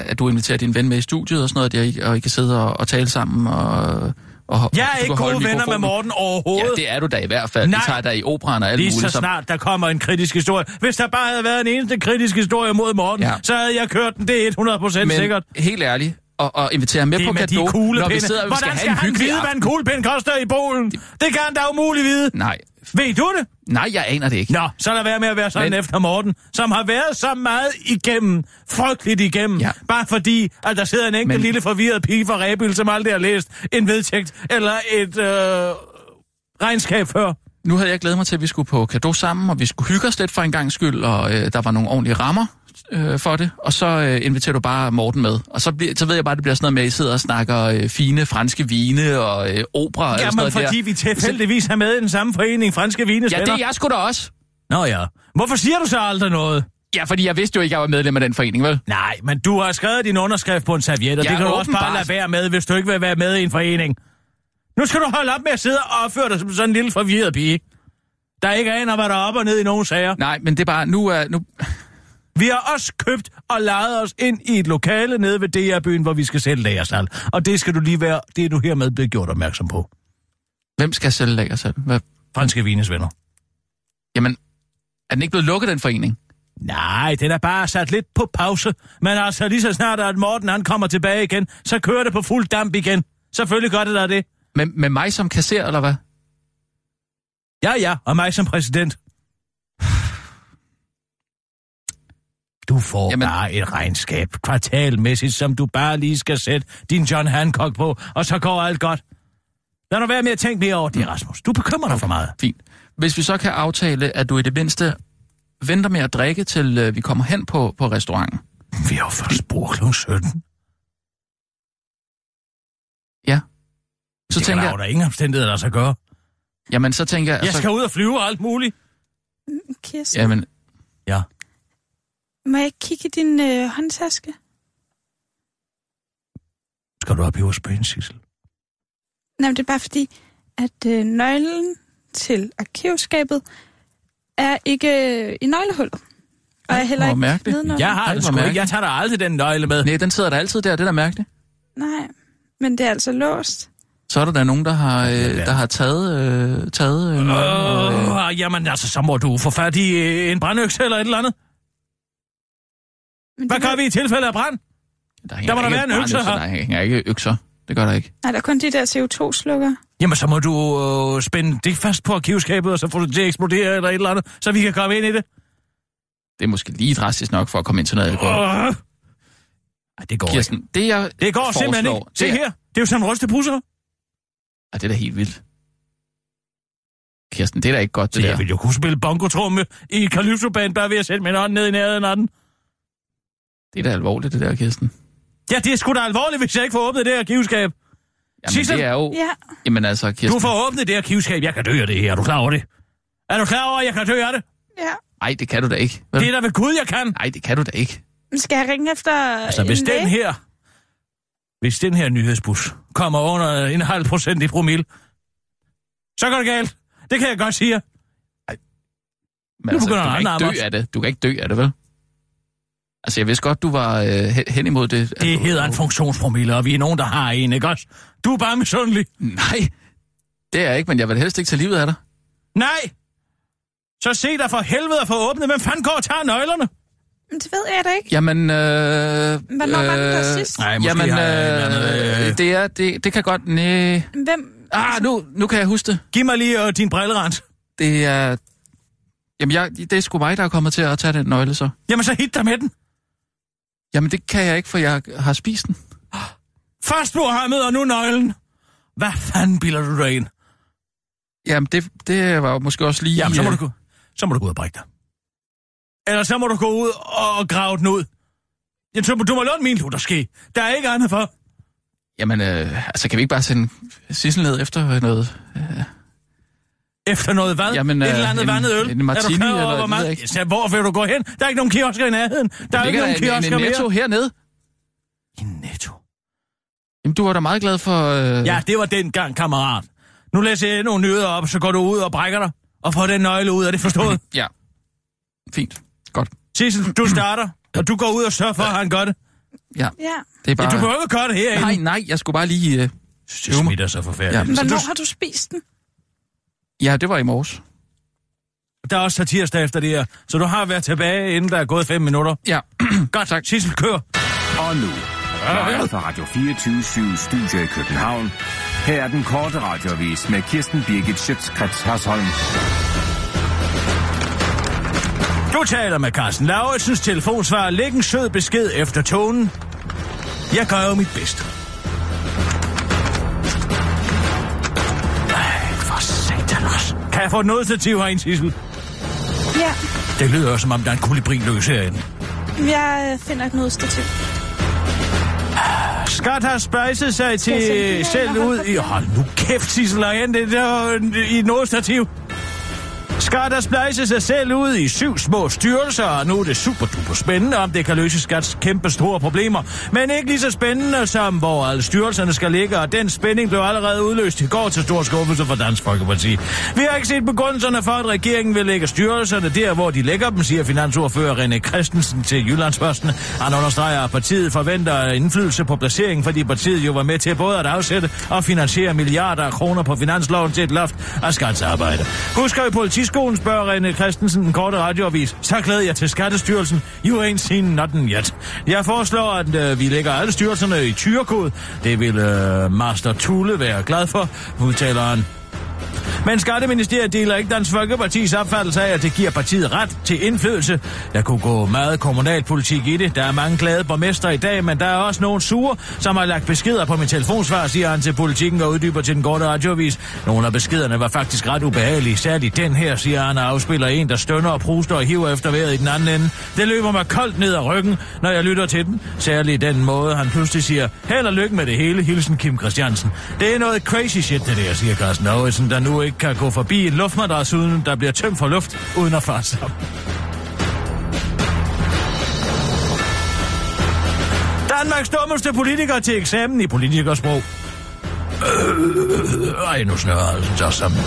at du inviterer din ven med i studiet og sådan noget, og I, og I kan sidde og, og tale sammen. Og, og, Jeg er ikke gode venner med. Morten overhovedet. Ja, det er du da i hvert fald. Nej. Tager dig i operan og alt Lige muligt. så snart der kommer en kritisk historie. Hvis der bare havde været en eneste kritisk historie mod Morten, Ja. så havde jeg kørt den. Det er 100% Men sikkert. helt ærligt, og, og invitere med Det på kado, når vi sidder og vi Hvordan skal skal have en han vide, hvad en kuglepind koster i Polen? Det kan han da umuligt vide. Nej, Ved du det? nej, jeg aner det ikke. Nå, så lad være med at være sådan Men- efter Morten, som har været så meget igennem, frygteligt igennem, Ja. bare fordi, at der sidder en enkelt Men- lille forvirret pige fra Rebyl, som aldrig har læst en vedtægt eller et øh, regnskab før. Nu havde jeg glædet mig til, at vi skulle på kado sammen, og vi skulle hygge os lidt for en gang skyld, og øh, der var nogle ordentlige rammer øh, for det. Og så øh, inviterer du bare Morten med. Og så, bliver, så ved jeg bare, at det bliver sådan noget med, at I sidder og snakker øh, fine franske vine og øh, opera og sådan Jamen, noget fordi der. vi tilfældigvis er med i den samme forening, Franske Vines Ja, det er jeg sgu da også. Nå ja. Hvorfor siger du så aldrig noget? Ja, fordi jeg vidste jo ikke, at jeg var medlem af den forening, vel? Nej, men du har skrevet din underskrift på en serviet, og Ja, det kan du også bare lade være med, hvis du ikke vil være med i en forening. Nu skal du holde op med at sidde og opføre dig som sådan en lille forvirret pige, der ikke aner, hvad der er op og ned i nogen sager. Nej, men det er bare, nu er... Nu... Vi har også købt og lejet os ind i et lokale nede ved DR-byen, hvor vi skal sælge lagersal. Og det skal du lige være, det er du hermed blevet gjort opmærksom på. Hvem skal sælge lager selv? Hvad? Franske Vines venner. Jamen, er den ikke blevet lukket, den forening? Nej, den er bare sat lidt på pause. Men altså lige så snart, at Morten han kommer tilbage igen, så kører det på fuld damp igen. Selvfølgelig gør det da det. Med, med mig som kasser, eller hvad? Ja, ja, og mig som præsident. Du får Jamen- bare et regnskab kvartalmæssigt, som du bare lige skal sætte din John Hancock på, og så går alt godt. Lad nu være med at tænke mere over det, Rasmus. Du bekymrer dig for meget. Fint. Hvis vi så kan aftale, at du i det mindste venter med at drikke, til øh, vi kommer hen på, på restauranten. Vi har jo først brug kl. 17. Ja. Så det tænker jeg, der da ingen omstændigheder, der så gøre. jamen så tænker jeg, Jeg altså, skal ud og flyve og alt muligt. Kirsten, jamen, Ja. Må jeg kigge i din øh, håndtaske? Skal du op i Osbøen, Sissel? Nej, men det er bare fordi, at øh, nøglen til arkivskabet er ikke øh, i nøglehullet. Og er heller ikke mærkeligt. nedenunder. Jeg har det sgu ikke. Jeg tager da aldrig den nøgle med. nej, den sidder der altid der, det er da mærkeligt. Nej, men det er altså låst. Så er der da nogen, der har, øh, der har taget, øh, taget øh, og, øh, Øh, jamen altså, så må du få fat i øh, en brandøkse eller et eller andet. Men Hvad det gør vi i tilfælde af brand? der, Der må der ikke være en økse her. Der hænger ikke økser. Det gør der ikke. Nej, der er kun de der CO2-slukker. Jamen, så må du øh, spænde det fast på arkivskabet, og så får du det til at eksplodere eller et eller andet, så vi kan komme ind i det. Det er måske lige drastisk nok for at komme ind til noget alkohol. Øh. Ej, det går ikke. Kirsten, det jeg Det går simpelthen foreslår, ikke. Se det er- her. Det er jo sådan en rystepusser. Ja, det er da helt vildt. Kirsten, det er da ikke godt, det Så der. jeg ville jo kunne spille bongotrumme i Calypso-band, bare ved at sætte min hånd ned i nærheden af den. Det er da alvorligt, det der, Kirsten. Ja, det er sgu da alvorligt, hvis jeg ikke får åbnet det her arkivskab. Jamen, Sissel? det er jo... Ja, Jamen altså, Kirsten... Du får åbnet det her kivskab. Jeg kan dø af det her. Er du klar over det? Er du klar over, at jeg kan dø af det? ja. Nej, det kan du da ikke. Vel? Det er der ved Gud, jeg kan. Nej, det kan du da ikke. Skal jeg ringe efter Altså, hvis en den læge? her... Hvis den her nyhedsbus kommer under en halv procent i promil, så går det galt. Det kan jeg godt sige jer. Men Nu altså, du kan ikke dø af det. Du kan ikke dø af det, vel? Altså, jeg vidste godt, du var øh, hen- imod det. Det du- hedder en funktionspromille, og vi er nogen, der har en, ikke også? Du er bare misundelig. Nej, det er jeg ikke, men jeg vil helst ikke tage livet af dig. Nej! Så se dig for helvede at få åbnet. Hvem fanden går og tager nøglerne? Men det ved jeg da ikke. Jamen, øh... Hvornår var det der sidst? Nej, måske Jamen, andet, øh, øh, det er, det, det kan godt, næh. Hvem? Ah, nu, nu kan jeg huske det. Giv mig lige øh, din brillerand. Det er... Jamen, jeg, det er sgu mig, der er kommet til at tage den nøgle, så. Jamen, så hit dig med den. Jamen, det kan jeg ikke, for jeg har spist den. Først Mohammed, og nu nøglen. Hvad fanden bilder du dig ind? Jamen, det, det var måske også lige... Jamen, så må, øh, du gå, så må du gå ud og brække dig. Eller så må du gå ud og grave den ud. Jamen, så må, du må låne min lutterske. Der er ikke andet for. Jamen, øh, altså, kan vi ikke bare sende Sissel ned efter noget? Efter noget hvad? Jamen, Et øh, eller andet en- vandet øl? en martini er du klar over, eller- hvor meget? ikke. Ja, hvor vil du gå hen? Der er ikke nogen kiosker i nærheden. Der er ikke nogen en, kiosker en, en netto mere. hernede. I netto. Jamen, du var da meget glad for... Øh... Ja, det var dengang, kammerat. Nu læser jeg nogle nyheder op, så går du ud og brækker dig. Og får den nøgle ud, er det forstået? Ja. Fint. Godt. Sissel, du starter, og du går ud og sørger for, at han gør det. Ja, Ja. det er bare... Ja, du behøver ikke gøre det herinde. Nej, nej, jeg skulle bare lige... Øh... det smitter så forfærdeligt. Ja. Hvornår har du spist den? Ja, det var i morges. der er også så tirsdag efter det her, så du har været tilbage, inden der er gået fem minutter. Ja. Godt, tak. Sissel, kør. Og nu, live fra Radio 24 Studio i København. Her er den korte radiovis med Kirsten Birgit Schøtzgrads Hasholm. Du taler med Carsten Lauritsens telefonsvar. Læg en sød besked efter tonen. Jeg gør jo mit bedste. Jeg få et nødstativ herinde, Sissel? Ja. Det lyder som om der er en kolibri løs herinde. Jeg øh, finder et nødstativ. Skat har spejset sig til selv ud i... Hold nu kæft, Sissel, det der i et nådstativ. Skat har splejset sig selv ud i syv små styrelser, og nu er det super duper spændende, om det kan løse Skats kæmpe store problemer. Men ikke lige så spændende som, hvor alle styrelserne skal ligge, og den spænding blev allerede udløst i går til stor skuffelse for Dansk Folkeparti. Vi har ikke set begrundelserne for, at regeringen vil lægge styrelserne der, hvor de lægger dem, siger finansordfører René Christensen til Jyllandsposten. Han understreger, at partiet forventer indflydelse på placeringen, fordi partiet jo var med til både at afsætte og finansiere milliarder af kroner på finansloven til et loft af skatsarbejde. Husk at i politiskolen spørger René Christensen den korte radioavis. Så glæder jeg til Skattestyrelsen. You ain't seen nothing yet. Jeg foreslår, at øh, vi lægger alle styrelserne i tyrekode. Det vil øh, Master Tule være glad for, udtaler han. Men Skatteministeriet deler ikke Dansk Folkepartis opfattelse af, at det giver partiet ret til indflydelse. Der kunne gå meget kommunalpolitik i det. Der er mange glade borgmester i dag, men der er også nogle sure, som har lagt beskeder på min telefonsvar, siger han til politikken og uddyber til den korte radiovis. Nogle af beskederne var faktisk ret ubehagelige. Særligt den her, siger han, og afspiller en, der stønner og pruster og hiver efter vejret i den anden ende. Det løber mig koldt ned ad ryggen, når jeg lytter til den. Særligt den måde, han pludselig siger, held og lykke med det hele, hilsen Kim Christiansen. Det er noget crazy shit, det der, siger Carsten Aarhusen, der nu ikke kan gå forbi en luftmadras, uden der bliver tømt for luft, uden at fare sammen. Danmarks dummeste politiker til eksamen i politikersprog. Øh, øh, øh, øh. ej, nu snører jeg så sammen.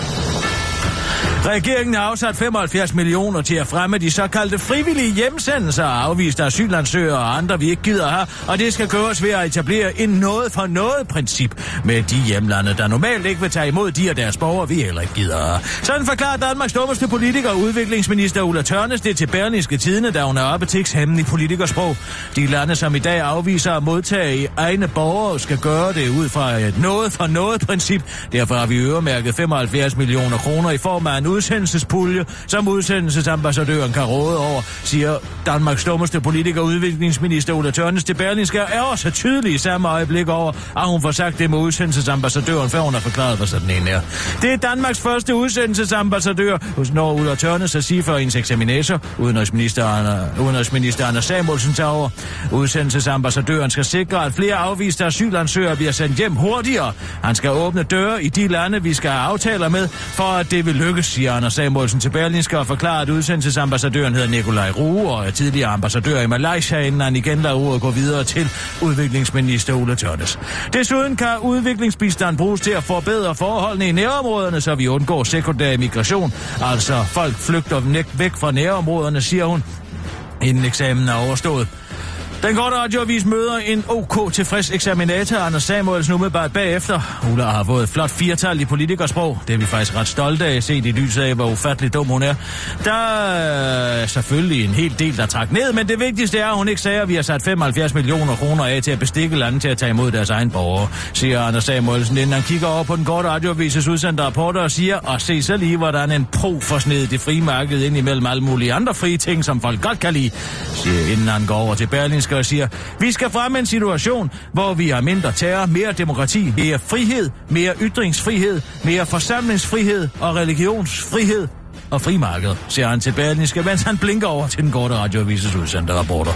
Regeringen har afsat 75 millioner til at fremme de såkaldte frivillige hjemsendelser af afviste asylansøgere og andre, vi ikke gider have, og det skal gøres ved at etablere en noget for noget princip med de hjemlande, der normalt ikke vil tage imod de og deres borgere, vi heller ikke gider have. Sådan forklarer Danmarks dummeste politiker og udviklingsminister Ulla Tørnes det til Berlingske Tidene, da hun er oppe til eksamen i politikersprog. De lande, som i dag afviser at modtage egne borgere, skal gøre det ud fra et noget for noget princip. Derfor har vi øremærket 75 millioner kroner i form af en udsendelsespulje, som udsendelsesambassadøren kan råde over, siger Danmarks dummeste politiker udviklingsminister Ulla Tørnes til Berlingske, er også tydelig i samme øjeblik over, at hun får sagt det med udsendelsesambassadøren, før hun har forklaret, hvad sådan en er. Det er Danmarks første udsendelsesambassadør, hos når Ulla Tørnes at sige for ens eksaminator, udenrigsminister, Anna, udenrigsminister Anders Samuelsen tager over. Udsendelsesambassadøren skal sikre, at flere afviste asylansøgere bliver sendt hjem hurtigere. Han skal åbne døre i de lande, vi skal have aftaler med, for at det vil lykkes, siger Anders Samuelsen til Berlinske og forklarer, at udsendelsesambassadøren hedder Nikolaj Rue og er tidligere ambassadør i Malaysia, inden han igen lader ordet gå videre til udviklingsminister Ulla Tørnes. Desuden kan udviklingsbistand bruges til at forbedre forholdene i nærområderne, så vi undgår sekundær migration. Altså, folk flygter væk fra nærområderne, siger hun, inden eksamen er overstået. Den korte radioavis møder en OK tilfreds eksaminator, Anders Samuelsen, umiddelbart bagefter. Ulla har fået et flot firtal i politikersprog. Det er vi faktisk ret stolte af, set i lyset af, hvor ufattelig dum hun er. Der er selvfølgelig en hel del, der trak ned, men det vigtigste er, at hun ikke sagde, at vi har sat 75 millioner kroner af til at bestikke landet til at tage imod deres egen borgere, siger Anders Samuelsen, inden han kigger over på den korte radioavises udsendte rapporter og siger, og se så lige, hvordan en pro forsned det frie marked ind imellem alle mulige andre frie ting, som folk godt kan lide, siger, inden han går over til Berlingske og siger, vi skal frem en situation, hvor vi har mindre terror, mere demokrati, mere frihed, mere ytringsfrihed, mere forsamlingsfrihed og religionsfrihed og frimarked, siger han til Berlingske, mens han blinker over til den korte radioavises udsendte rapporter.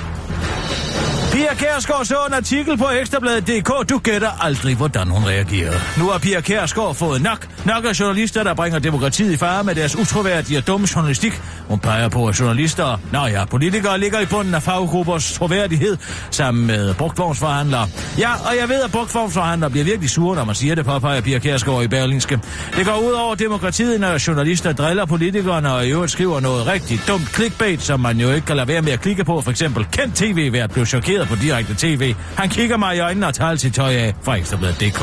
Pia Kærsgaard så en artikel på Ekstrabladet.dk. Du gætter aldrig, hvordan hun reagerede. Nu har Pia Kærsgaard fået nok. Nok af journalister, der bringer demokratiet i fare med deres utroværdige og dumme journalistik. Hun peger på, at journalister, nå ja, politikere ligger i bunden af faggruppers troværdighed sammen med brugtvognsforhandlere. Ja, og jeg ved, at brugtvognsforhandlere bliver virkelig sure, når man siger det, påpeger Pia Kærsgaard i Berlingske. Det går ud over demokratiet, når journalister driller politikerne og i øvrigt skriver noget rigtig dumt clickbait, som man jo ikke kan lade være med at klikke på. For eksempel, kendt tv-vært blev chokeret på direkte tv. Han kigger mig i øjnene og tager sit tøj af fra Ekstrabladet.dk.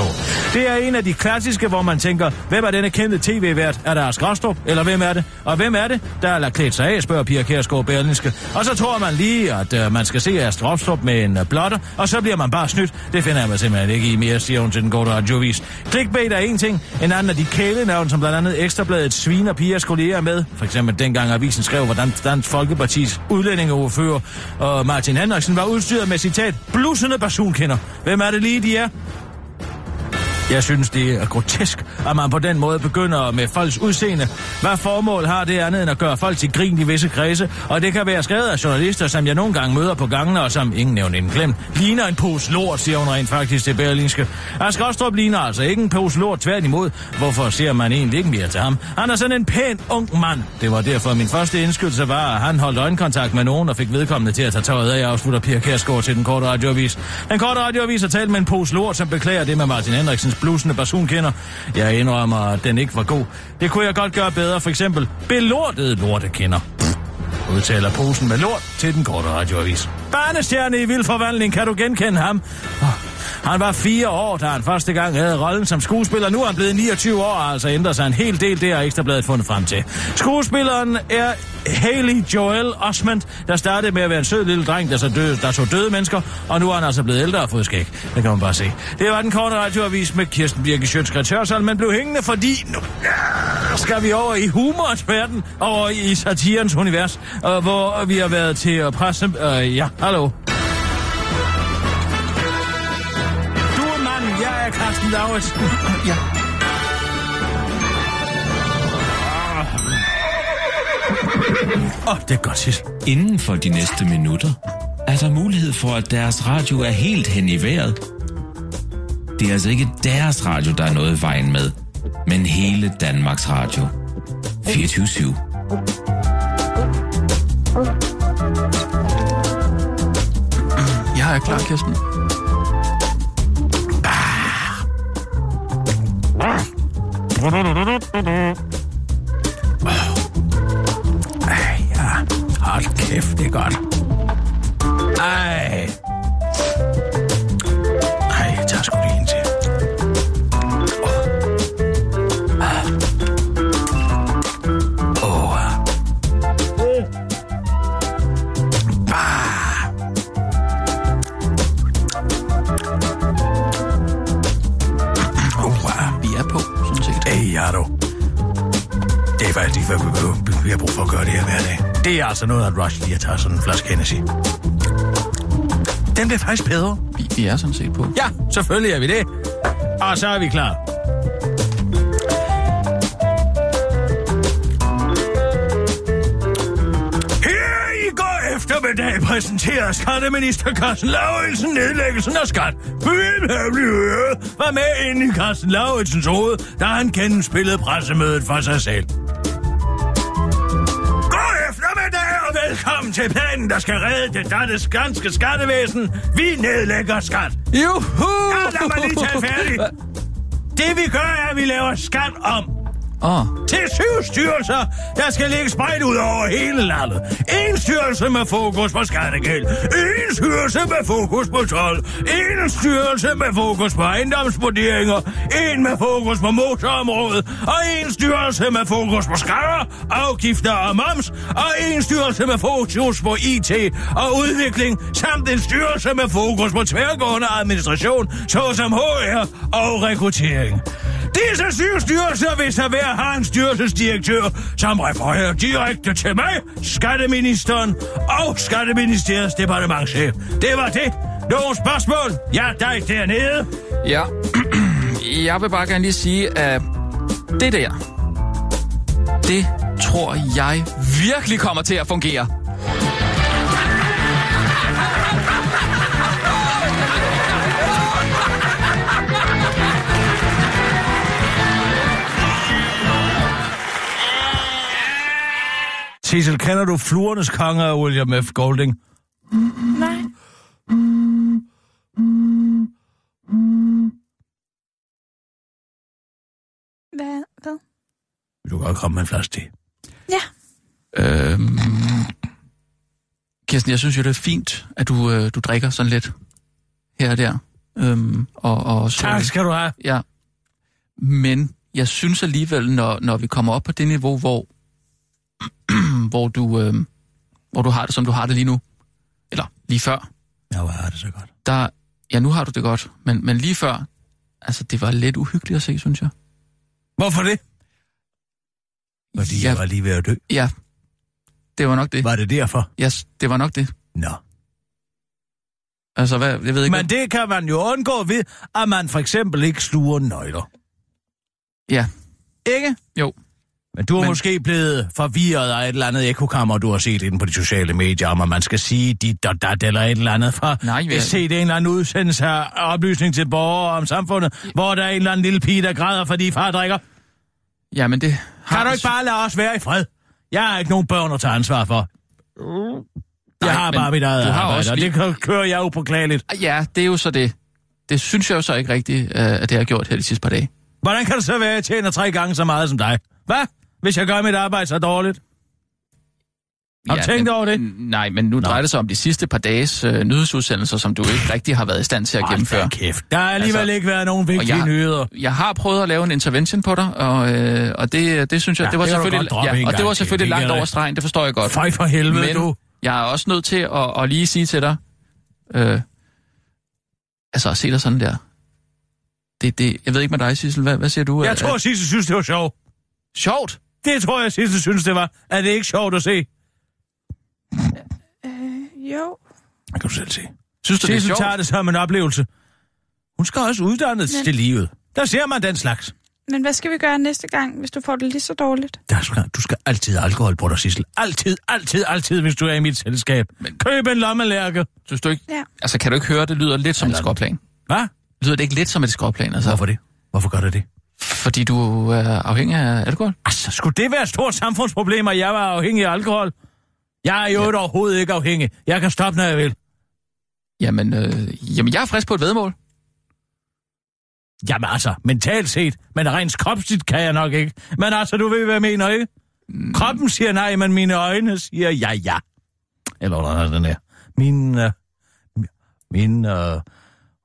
Det er en af de klassiske, hvor man tænker, hvem er denne kendte tv-vært? Er der Ask Rostrup, eller hvem er det? Og hvem er det, der er klædt sig af, spørger Pia Kærsgaard Berlinske. Og så tror man lige, at øh, man skal se Ask Rostrup med en øh, blotter, og så bliver man bare snydt. Det finder jeg mig simpelthen ikke i mere, siger hun til den gode radiovis. Clickbait er en ting, en anden af de kælenavn, som blandt andet Ekstrabladet sviner Pias kolleger med. For eksempel dengang avisen skrev, hvordan Dansk Folkepartis udlændingeordfører og Martin Henriksen var udstyret med citat, blussende personkender. Hvem er det lige, de er? Jeg synes, det er grotesk, at man på den måde begynder med folks udseende. Hvad formål har det andet end at gøre folk til grin i visse kredse? Og det kan være skrevet af journalister, som jeg nogle gange møder på gangene, og som ingen nævnt inden glemt. Ligner en pose lort, siger hun rent faktisk til Berlinske. Asger Ostrup ligner altså ikke en pose lort, tværtimod. Hvorfor ser man egentlig ikke mere til ham? Han er sådan en pæn ung mand. Det var derfor min første indskydelse var, at han holdt øjenkontakt med nogen og fik vedkommende til at tage tøjet af, afslutter Pia Kærsgaard til den korte radioavis. Den korte radioavis har talt med en pose lort, som beklager det med Martin Henriksens blusende basunkender. Jeg indrømmer, at den ikke var god. Det kunne jeg godt gøre bedre, for eksempel belortede lortekender. Udtaler posen med lort til den korte radioavis. Barnestjerne i vild forvandling, kan du genkende ham? Oh, han var fire år, da han første gang havde rollen som skuespiller. Nu er han blevet 29 år, og altså ændrer sig en hel del. Det har Ekstrabladet fundet frem til. Skuespilleren er Haley Joel Osment, der startede med at være en sød lille dreng, der så, døde, der så døde mennesker, og nu er han altså blevet ældre og fået skæg. Det kan man bare se. Det var den korte radioavis med Kirsten Birke Sjøtskrets men blev hængende, fordi nu skal vi over i humorens verden, over i satirens univers, øh, hvor vi har været til at presse... Øh, ja, hallo. Er Carsten Lauritsen. Ja. Åh, oh, det er godt, Sissel. Inden for de næste minutter er der mulighed for, at deres radio er helt hen i vejret. Det er altså ikke deres radio, der er noget i vejen med, men hele Danmarks Radio. 24 /7. Jeg er klar, Kirsten. Ej, ja. Hold kæft, det er godt. Ej. Vi, har brug for at gøre det her hver dag. Det er altså noget at rush lige at tage sådan en flaske Hennessy. Den bliver faktisk bedre. Vi, vi er sådan set på. Ja, selvfølgelig er vi det. Og så er vi klar. Eftermiddag præsenterer skatteminister Carsten Lauritsen nedlæggelsen af skat. Byen var med ind i Carsten Lauritsens hoved, da han gennemspillede pressemødet for sig selv. Til planen, der skal redde det danske ganske skattevæsen. Vi nedlægger skat. Juhu! Ja, lad mig lige tage færdig. Det vi gør, er, at vi laver skat om oh, til syv styrelser, der skal ligge spredt ud over hele landet. En styrelse med fokus på skattegæld. En styrelse med fokus på tolv. En styrelse med fokus på ejendomsvurderinger. En med fokus på motorområdet. Og en styrelse med fokus på skatter, afgifter og moms. Og en styrelse med fokus på IT og udvikling. Samt en styrelse med fokus på tværgående administration, såsom HR og rekruttering. Disse syv styrelser vil så hver har en styrelsesdirektør, som refererer direkte til mig, skatteministeren og skatteministeriets departementchef. Det var det. Nogle spørgsmål? Ja, dig dernede. ja. Jeg vil bare gerne lige sige, at det der, det tror jeg virkelig kommer til at fungere. Cecil, kender du fluernes konge af William F. Golding? Nej. Hvad? Hvad? Vil du godt komme med en flaske te? Ja. Øhm, Kirsten, jeg synes jo, det er fint, at du, øh, du drikker sådan lidt her og der. Øhm, og, og så, Tak skal du have. Ja. Men jeg synes alligevel, når, når vi kommer op på det niveau, hvor, hvor, du, øh, hvor du har det, som du har det lige nu, eller lige før, Ja, hvor er det så godt. der, ja, nu har du det godt, men, men lige før, altså, det var lidt uhyggeligt at se, synes jeg. Hvorfor det? Fordi ja, jeg var lige ved at dø. Ja, det var nok det. Var det derfor? Ja, yes, det var nok det. Nå. Altså, hvad, jeg ved ikke... Men det kan man jo undgå ved, at man for eksempel ikke sluger nøgler. Ja, Ikke? jo. Men du er Men... Måske blevet forvirret af et eller andet ekokammer, du har set inde på de sociale medier, om at man skal sige dit og dat eller et eller andet fra. Nej, jeg jeg- har set en eller anden udsendelse af oplysning til borgere om samfundet, hvor der er en eller anden lille pige, der græder, fordi far drikker. Ja, men det... Kan du ikke bare lade os være i fred? Jeg har ikke nogen børn at tage ansvar for. Jeg Nej, har bare mit eget har arbejde, også og det kø- kører jeg upåklageligt. Ja, det er jo så det. Det synes jeg jo så ikke rigtigt, øh, at det har gjort her de sidste par dage. Hvordan kan det så være, at jeg tjener tre gange så meget som dig? Hvad? Hvis jeg gør mit arbejde så dårligt? Har du tænkt men, over det? Nej, men nu drejer det sig om de sidste par dages øh, nyhedsudsendelser, som du ikke rigtig har været i stand til at gennemføre. Hold da kæft. Der har alligevel Altså, ikke været nogen vigtige jeg- nyheder. Jeg har prøvet at lave en intervention på dig, og, øh, og det, det synes jeg, Ja, det var det selvfølgelig, ja, og det gang var selvfølgelig Det langt over stregen, det forstår jeg godt. Fej for helvede, Men du. jeg er også nødt til at, at lige sige til dig, øh, altså at se dig sådan der, det, det, jeg ved ikke med dig, Sissel, hvad, hvad siger du? Jeg Er- tror, Sisse synes, det var sjovt. Sjovt! Det tror jeg, Sisse synes, det var. Er det ikke sjovt at se? Øh, jo. Det kan du selv se. Synes du, det er sjovt? tager det som en oplevelse. Hun skal også uddannes Men- til livet. Der ser man den slags. Men hvad skal vi gøre næste gang, hvis du får det lige så dårligt? Der skal, du skal altid have alkohol på dig, Sissel. Altid, altid, altid, hvis du er i mit selskab. Men... Køb en lommelærke. Synes du ikke? Ja. Altså, kan du ikke høre, det lyder lidt som et skråplan? Hvad? Lyder det ikke lidt som et skråplan, altså? Hvorfor det? Hvorfor gør det det? Fordi du er afhængig af alkohol? Altså, skulle det være et stort samfundsproblem, at jeg var afhængig af alkohol? Jeg er jo ja. overhovedet ikke afhængig. Jeg kan stoppe, når jeg vil. Jamen, øh, jamen, jeg er frisk på et vedmål. Jamen altså, mentalt set, men rent kropsligt kan jeg nok ikke. Men altså, du ved, hvad jeg mener, ikke? Kroppen siger nej, men mine øjne siger ja, ja. Eller hvordan er den her? Min, uh, min, uh,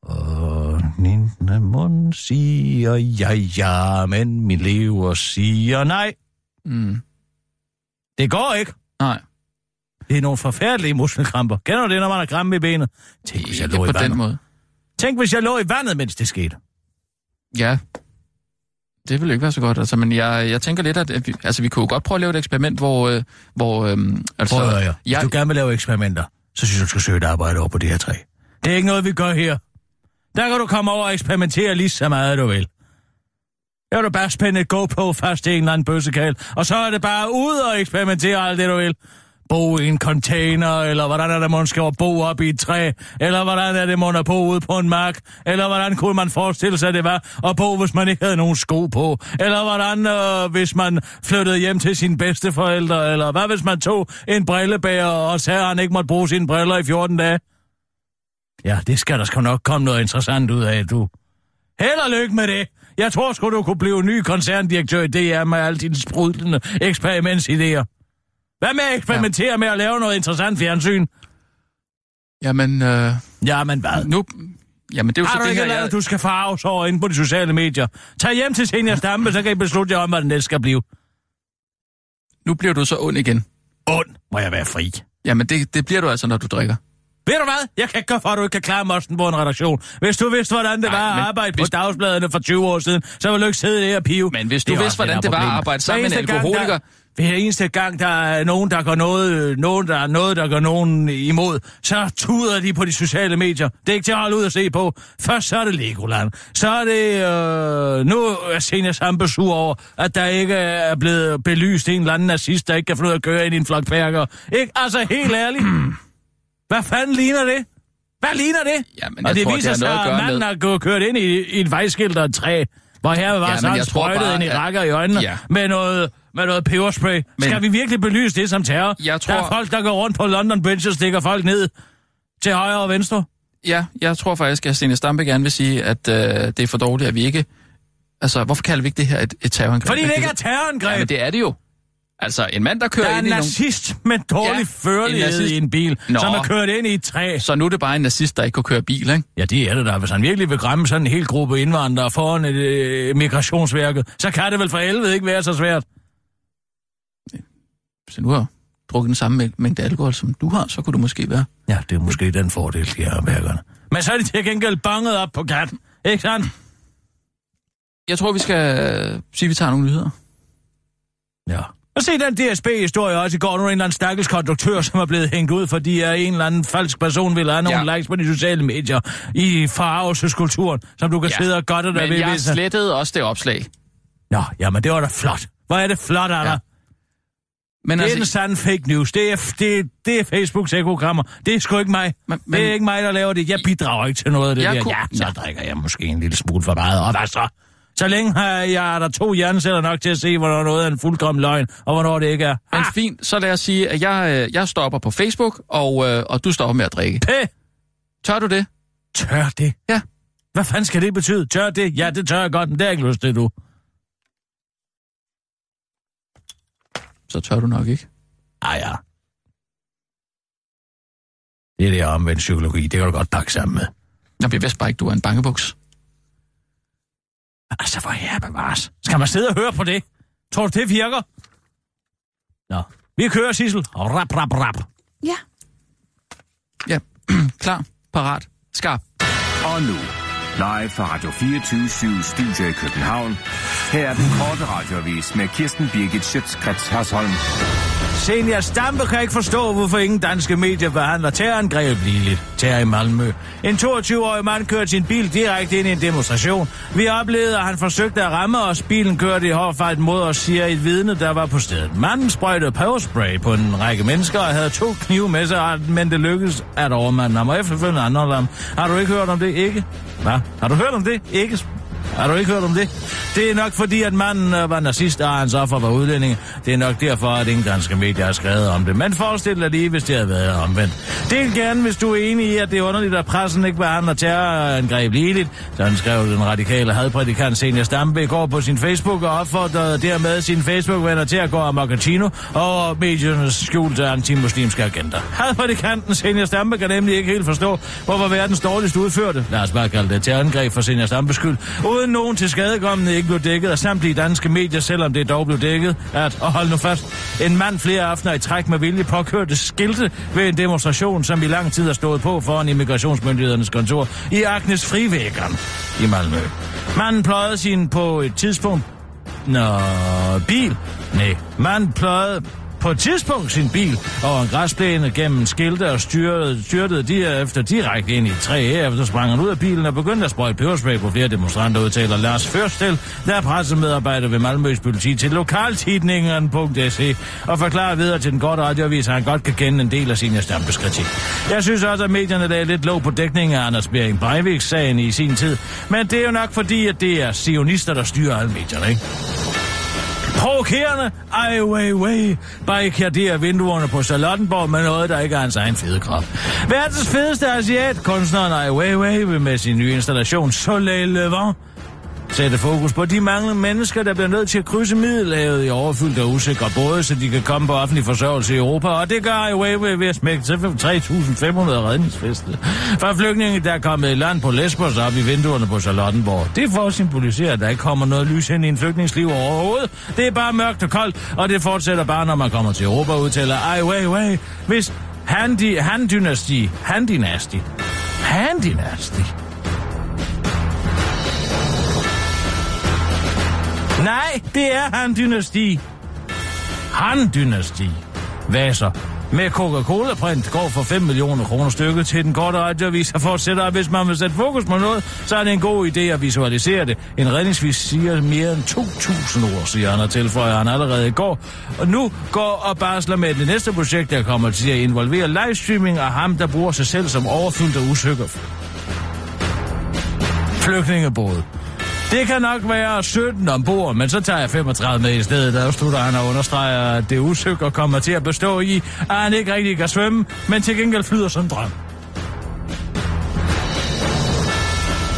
uh, min mund siger ja, ja, men min lever siger nej. Mm. Det går ikke. Nej, Det er nogle forfærdelige muskelkramper. Kender du det, når man har krampe i benet? Tænk, hvis jeg lå i på den vandet. måde. Tænk, hvis jeg lå i vandet, mens det skete. Ja. Det vil ikke være så godt, altså, men jeg, jeg tænker lidt, at vi, altså, vi kunne godt prøve at lave et eksperiment, hvor... Øh, hvor øh, altså, Prøv at høre, her. Hvis jeg, du gerne vil lave eksperimenter, så synes jeg, du skal søge et arbejde over på det her træ. Det er ikke noget, vi gør her. Der kan du komme over og eksperimentere lige så meget, du vil. Der kan du bare spænde et GoPro fast i en eller anden bøssekal, og så er det bare ud og eksperimentere alt det, du vil. Bo i en container, eller hvordan er det, man skal bo op i et træ, eller hvordan er det, man er bo ude på en mark, eller hvordan kunne man forestille sig, det var at bo, hvis man ikke havde nogen sko på, eller hvordan, øh, hvis man flyttede hjem til sine bedsteforældre, eller hvad hvis man tog en brillebærer og sagde, at han ikke måtte bruge sine briller i 14 dage. Ja, det skal der sgu nok komme noget interessant ud af, du. Held og lykke med det. Jeg tror sgu, du kunne blive ny koncerndirektør i DR med alle dine sprudlende eksperimentsidéer. Hvad med at eksperimentere ja. med at lave noget interessant fjernsyn? Jamen, øh, Jamen hvad? nu... Jamen, det er jo Har så du det ikke her, lavet, jeg, du skal farves over inde på de sociale medier? Tag hjem til Senior Stampe, så kan I beslutte jer om, hvad den næste skal blive. nu bliver du så ond igen. Und, må jeg være fri. Jamen, det, det bliver du altså, når du drikker. Ved du hvad? Jeg kan ikke gøre for, at du ikke kan klare mosten på en redaktion. Hvis du vidste, hvordan det Nej, var at arbejde hvis- på dagsbladene for 20 år siden, så ville du ikke sidde der og pive. Men hvis du vidste, hvordan det var at arbejde sammen med en eneste gang, alkoholiker... Der, hver eneste gang, der er nogen, der går noget, nogen, der er noget, der går nogen imod, så tuder de på de sociale medier. Det er ikke til at holde ud og se på. Først så er det Legoland. Så er det... Øh, nu er Senior Sampe sur over, at der ikke er blevet belyst en eller anden nazist, der ikke kan få ud at køre ind i en flok perker. Ikke? Altså, helt ærligt. Hvad fanden ligner det? Hvad ligner det? Jamen, og det tror, viser det sig, at manden med- har gået kørt ind i, i et vejskilt og et træ, hvor her var Ja, så men han jeg tror sprøjtet bare, ind i at- rakker i øjnene Ja. med noget med noget peberspray. Men... Skal vi virkelig belyse det som terror? Jeg tror- Der er folk, der går rundt på London Bridge og stikker folk ned til højre og venstre. Ja, jeg tror faktisk, at Stine Stampe gerne vil sige, at øh, det er for dårligt, at vi ikke... Altså, hvorfor kalder vi ikke det her et, et terrorangreb? Fordi det At ikke er terrorangreb. Ja, men det er det jo. Altså, en mand, der kører der er ind en i nogle... nazist med dårlig Ja, en førlighed nazist. i en bil, Nå. som er kørt ind i et træ. Så nu er det bare en nazist, der ikke kunne køre bil, ikke? Ja, det er det da. Hvis han virkelig vil græmme sådan en hel gruppe indvandrere foran et øh, migrationsværket, så kan det vel for helvede ikke være så svært. Hvis du har drukket den samme mæng- mængde alkohol, som du har, så kunne du måske være... Ja, det er måske den fordel, de har værkerne. Men så er de til gengæld banget op på katten. Ikke sandt? Jeg tror, vi skal øh, sige, at vi tager nogle nyheder. Ja. Og se den DSB-historie også i går. Nu er en eller anden stakkels konduktør, som er blevet hængt ud, fordi at en eller anden falsk person vil have nogle Ja. likes på de sociale medier i farvelseskulturen, som du kan Ja. sidde og godt der Men ved. jeg hvis- slettede også det opslag. Nå, jamen det var da flot. Hvor er det flot, Anna. Ja. Men Det er den altså, sande fake news. Det er, det, det er Facebooks ekogrammer. Det er sgu ikke mig. Men- Men, det er men- ikke mig, der laver det. Jeg bidrager ikke til noget af det Jeg der. kunne- Ja, så drikker jeg måske en lille smule for meget. Og hvad så? Så længe har jeg er der to hjerneceller nok til at se, hvornår noget er en fuldkommen løgn, og hvornår det ikke er. men Ah, fint, så lad os sige, at jeg, øh, jeg stopper på Facebook, og, øh, og du stopper med at drikke. pæ! Tør du det? Tør det? Ja. Hvad fanden skal det betyde? Tør det? Ja, det tør jeg godt, men det har jeg ikke lyst til, du. Så tør du nok ikke. Ah ja. Det er det omvendt psykologi. Det kan du godt pakke sammen med. Jeg vidste bare ikke, du er en bangebuks. Altså, hvor her bevares. Skal man sidde og høre på det? Tror du, det virker? Nå. Vi kører, Sissel. Rap, rap, rap. Ja. Ja, klar, parat, skarp. Og nu, live fra Radio 24 Studio i København. Her er den korte radiovis med Kirsten Birgit Schøtzgrads Hasholm. Senior Stampe kan ikke forstå, hvorfor ingen danske medier behandler terrorangreb ligeligt. Terror i Malmø. En 22-årig mand kørte sin bil direkte ind i en demonstration. Vi oplevede, at han forsøgte at ramme os. Bilen kørte i hård fart mod os, siger et vidne, der var på stedet. Manden sprøjtede peberspray på en række mennesker og havde to knive med sig, men det lykkedes at overmanden ham og efterfølgende andre ham. Har du ikke hørt om det? Ikke? Hvad? Har du hørt om det? Ikke? Har du ikke hørt om det? Det er nok fordi, at manden øh, var nazist, og hans offer var udlændinge. Det er nok derfor, at ingen danske medier har skrevet om det. Men forestil dig lige, hvis det havde været omvendt. Del gerne, hvis du er enig i, at det er underligt, at pressen ikke behandler terrorangreb ligeligt. Sådan skrev den radikale hadprædikant Senior Stampe i går på sin Facebook og opfordrede dermed sine Facebook-venner til at gå amok og og mediernes skjulte antimuslimske agenter. Hadprædikanten Senior Stampe kan nemlig ikke helt forstå, hvorfor verdens dårligst udførte, lad os bare kalde det terrorangreb for Senior Stampes skyld, uden nogen til skadekommende ikke blev dækket af samtlige danske medier, selvom det dog blev dækket, at, og hold nu fast, en mand flere aftener i træk med vilje påkørte skilte ved en demonstration, som i lang tid har stået på foran immigrationsmyndighedernes kontor i Agnes Frivægeren i Malmø. Manden pløjede sin på et tidspunkt Nå, bil? Nej, man pløjede på et tidspunkt sin bil over en græsplæne gennem skilte og styrtede, styrtede de efter direkte ind i et træ. Efter sprang han ud af bilen og begyndte at sprøjte peberspray på flere demonstranter, udtaler Lars Førstel, der er pressemedarbejder ved Malmøs politi til lokaltidningen.se og forklarer videre til den gode radioavis, at han godt kan kende en del af sin Stampes kritik. Jeg synes også, at medierne lagde lidt låg på dækningen af Anders Bering Breiviks sagen i sin tid, men det er jo nok fordi, at det er sionister, der styrer alle medierne, ikke? Provokerende, ej, way, way, barrikaderer vinduerne på Charlottenborg med noget, der ikke er hans egen fede krop. Verdens fedeste asiat, kunstneren Ai Weiwei, vil med sin nye installation Soleil Levant sætte fokus på de mange mennesker, der bliver nødt til at krydse Middelhavet i overfyldt og usikre både, så de kan komme på offentlig forsørgelse i Europa. Og det gør Ai way ved at smække til 3.500 redningsfeste. For flygtninge, der er kommet i land på Lesbos op i vinduerne på Charlottenborg. Det får symbolisere, at der ikke kommer noget lys ind i en flygtningsliv overhovedet. Det er bare mørkt og koldt, og det fortsætter bare, når man kommer til Europa, udtaler Ai Weiwei. Hvis han, han dynasti, Nej, det er Han-dynasti. Han-dynasti. Vaser med Coca-Cola-print går for 5 millioner kroner stykket til den korte radioavis og fortsætter, at hvis man vil sætte fokus på noget, så er det en god idé at visualisere det. En redningsvis siger mere end 2.000 ord, siger han og tilføjer han allerede i går. Og nu går og barsler med det næste projekt, der kommer til at involvere livestreaming af ham, der bruger sig selv som overfyldt og usikker flygtningebåde. Det kan nok være 17 ombord, men så tager jeg 35 med i stedet. Der slutter han og understreger, at det usikker kommer til at bestå i, at han ikke rigtig kan svømme, men til gengæld flyder som drøm.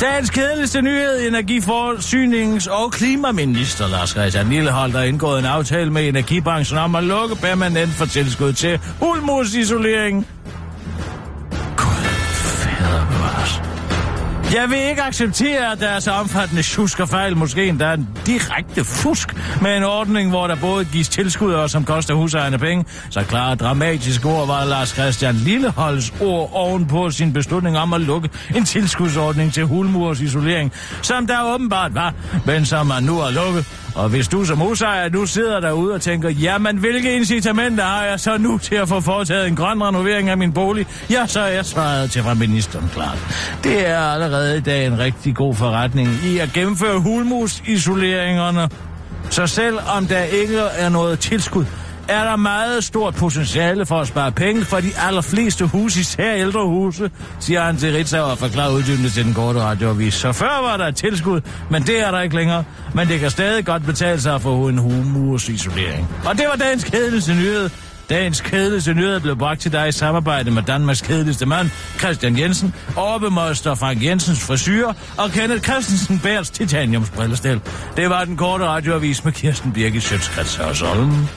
Dagens kedeligste nyhed, energiforsynings- og klimaminister Lars Christian Lillehold har indgået en aftale med energibranchen om at lukke permanent for tilskud til hulmusisolering. Jeg vil ikke acceptere, at deres omfattende tjusk og fejl måske endda en direkte fusk med en ordning, hvor der både gives tilskud og som koster husejerne penge. Så klare dramatiske ord var Lars Christian Lilleholds ord ovenpå sin beslutning om at lukke en tilskudsordning til hulmurs isolering, som der åbenbart var, men som man nu har lukket. Og hvis du som husejer nu sidder derude og tænker, jamen hvilke incitamenter har jeg så nu til at få foretaget en grøn renovering af min bolig? Ja, så er jeg svaret til fra ministeren klart. Det er allerede i dag en rigtig god forretning i at gennemføre hulmusisoleringerne. Så selv om der ikke er noget tilskud, er der meget stort potentiale for at spare penge for de allerfleste huse, især ældre huse, siger han til Ritzau og forklarer uddybende til den korte radioavis. Så før var der et tilskud, men det er der ikke længere. Men det kan stadig godt betale sig for en humusisolering. Og det var dagens kedeligste nyhed. Dagens kedeligste nyhed blev bragt til dig i samarbejde med Danmarks kedeligste mand, Christian Jensen, overbemøster Frank Jensens frisyr og Kenneth Christensen Bærs titaniumsbrillestel. Det var den korte radioavis med Kirsten Birgit Sjøtskrets og Solm.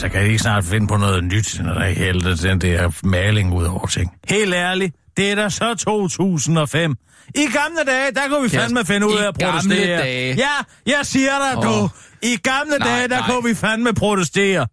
Så kan I ikke snart finde på noget nyt, når der er hældet den der maling ud over ting. Helt ærligt, det er da så 2005. I gamle dage, der kunne vi Ja, fandme finde ud af at protestere. dage. Ja, jeg siger dig, oh. du. I gamle Nej, dage, der nej. kunne vi fandme protestere.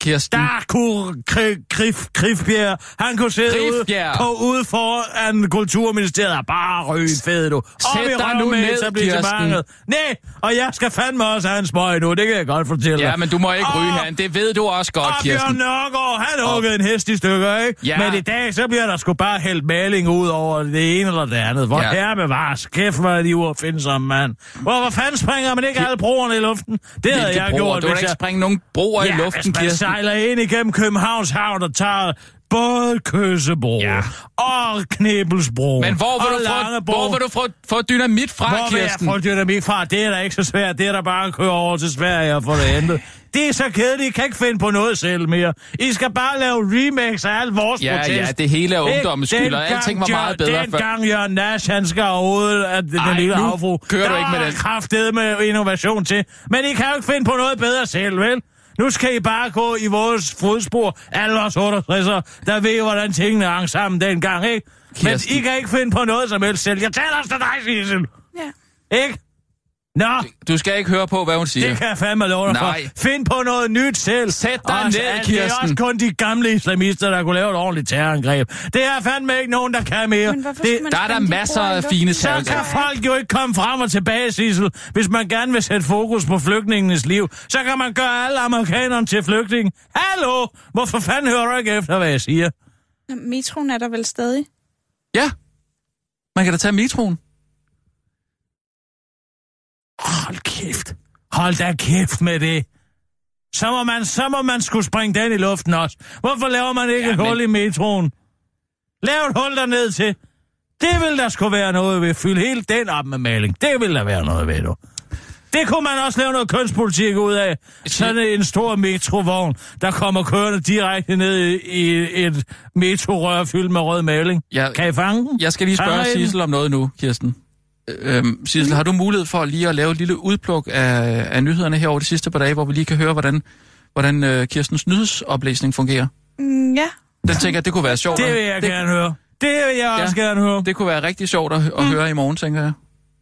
Kirsten, Der kunne Kri- Krif, Krifbjerg, han kunne sidde ude, Krifbjerg. på, ude foran Kulturministeriet og bare ryge fed, du. Op Sæt i dig nu med ned, etablissementet. Nej, og jeg skal fandme også have en smøg nu, det kan jeg godt fortælle dig. ja, men du må ikke ryge Åh, herinde. Det ved du også godt, og Bjørn Kirsten. Nørgaard, han huggede en hest i stykker, ikke? Ja. Men i dag, så bliver der sgu bare hældt maling ud over det ene eller det andet. Hvor Ja. herre bevares. Kæft, hvor er de uopfindsomme, mand. Hvor, hvor fanden springer man ikke alle broerne i luften? Det havde Hvilke jeg broer? gjort, Du vil ikke jeg... springe nogen broer ja, i luften, Kirsten. Sejler ind igennem Københavns Havn og tager både Køsebro Ja. og Knebelsbro Men hvor vil, du få, hvor vil du få, få dynamit fra, Hvor vil jeg Kirsten? få dynamit fra? Det er da ikke så svært. Det er da bare at køre over til Sverige og få det hentet. Det er så kedeligt. I kan ikke finde på noget selv mere. I skal bare lave remakes af alt vores Ja, protest. ja, det hele er ungdommens skyld, og alting var meget bedre før. Dengang Jørgen Nash, han skal overhovedet af den Ej, lille havfru. kører du der ikke med den. kraftedet med innovation til. Men I kan jo ikke finde på noget bedre selv, vel? Nu skal I bare gå i vores fodspor, alle os 68'ere, der ved, hvordan tingene hang sammen dengang, ikke? Men Kirsten. I kan ikke finde på noget som helst selv. Jeg taler også til dig, Sissel. Ja. Ikke? Nå, Du skal ikke høre på, hvad hun siger. det kan jeg fandme love dig Nej. for. Find på noget nyt selv. Sæt dig Og ned, så er Det er Kirsten. også kun de gamle islamister, der kunne lave et ordentligt terrorangreb. Det er fandme ikke nogen, der kan mere. Det, Der er der masser af fine så terrorangreb. kan folk jo ikke komme frem og tilbage, Sissel. Hvis man gerne vil sætte fokus på flygtningenes liv, så kan man gøre alle amerikanerne til flygtning. Hallo! Hvorfor fanden hører du ikke efter, hvad jeg siger? Metroen er der vel stadig? Ja. Man kan da tage metroen. Hold kæft. Hold da kæft med det. Så må man, så må man skulle springe den i luften også. Hvorfor laver man ikke Ja, et men- hul i metroen? Lav et hul derned til. Det vil der skulle være noget ved. Fyld hele den op med maling. Det vil der være noget ved, du. Det kunne man også lave noget kønspolitik ud af. Sådan en stor metrovogn, der kommer kørende direkte ned i, et metrorør fyldt med rød maling. Jeg, Kan I fange den? jeg skal lige spørge? Sissel om noget nu, Kirsten. Øhm, Sissel, har du mulighed for lige at lave et lille udpluk af, af nyhederne her over de sidste par dage, hvor vi lige kan høre, hvordan, hvordan øh, Kirstens nyhedsoplæsning fungerer? Mm, ja. Den tænker jeg, det kunne være sjovt. Det vil jeg gerne høre. Det vil jeg Ja. også gerne høre. Det kunne være rigtig sjovt at, at mm. høre i morgen, tænker jeg.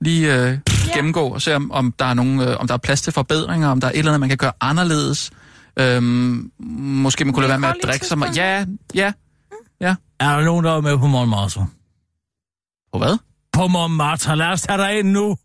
Lige øh, ja. gennemgå og se, om, om, der er nogen, øh, om der er plads til forbedringer, om der er et eller andet, man kan gøre anderledes. Øhm, måske man kunne lade være med at drikke så meget. Ja, ja. Er der nogen, der er med på Montmartre? På hvad? På Montmartre. Lad os tage dig ind nu.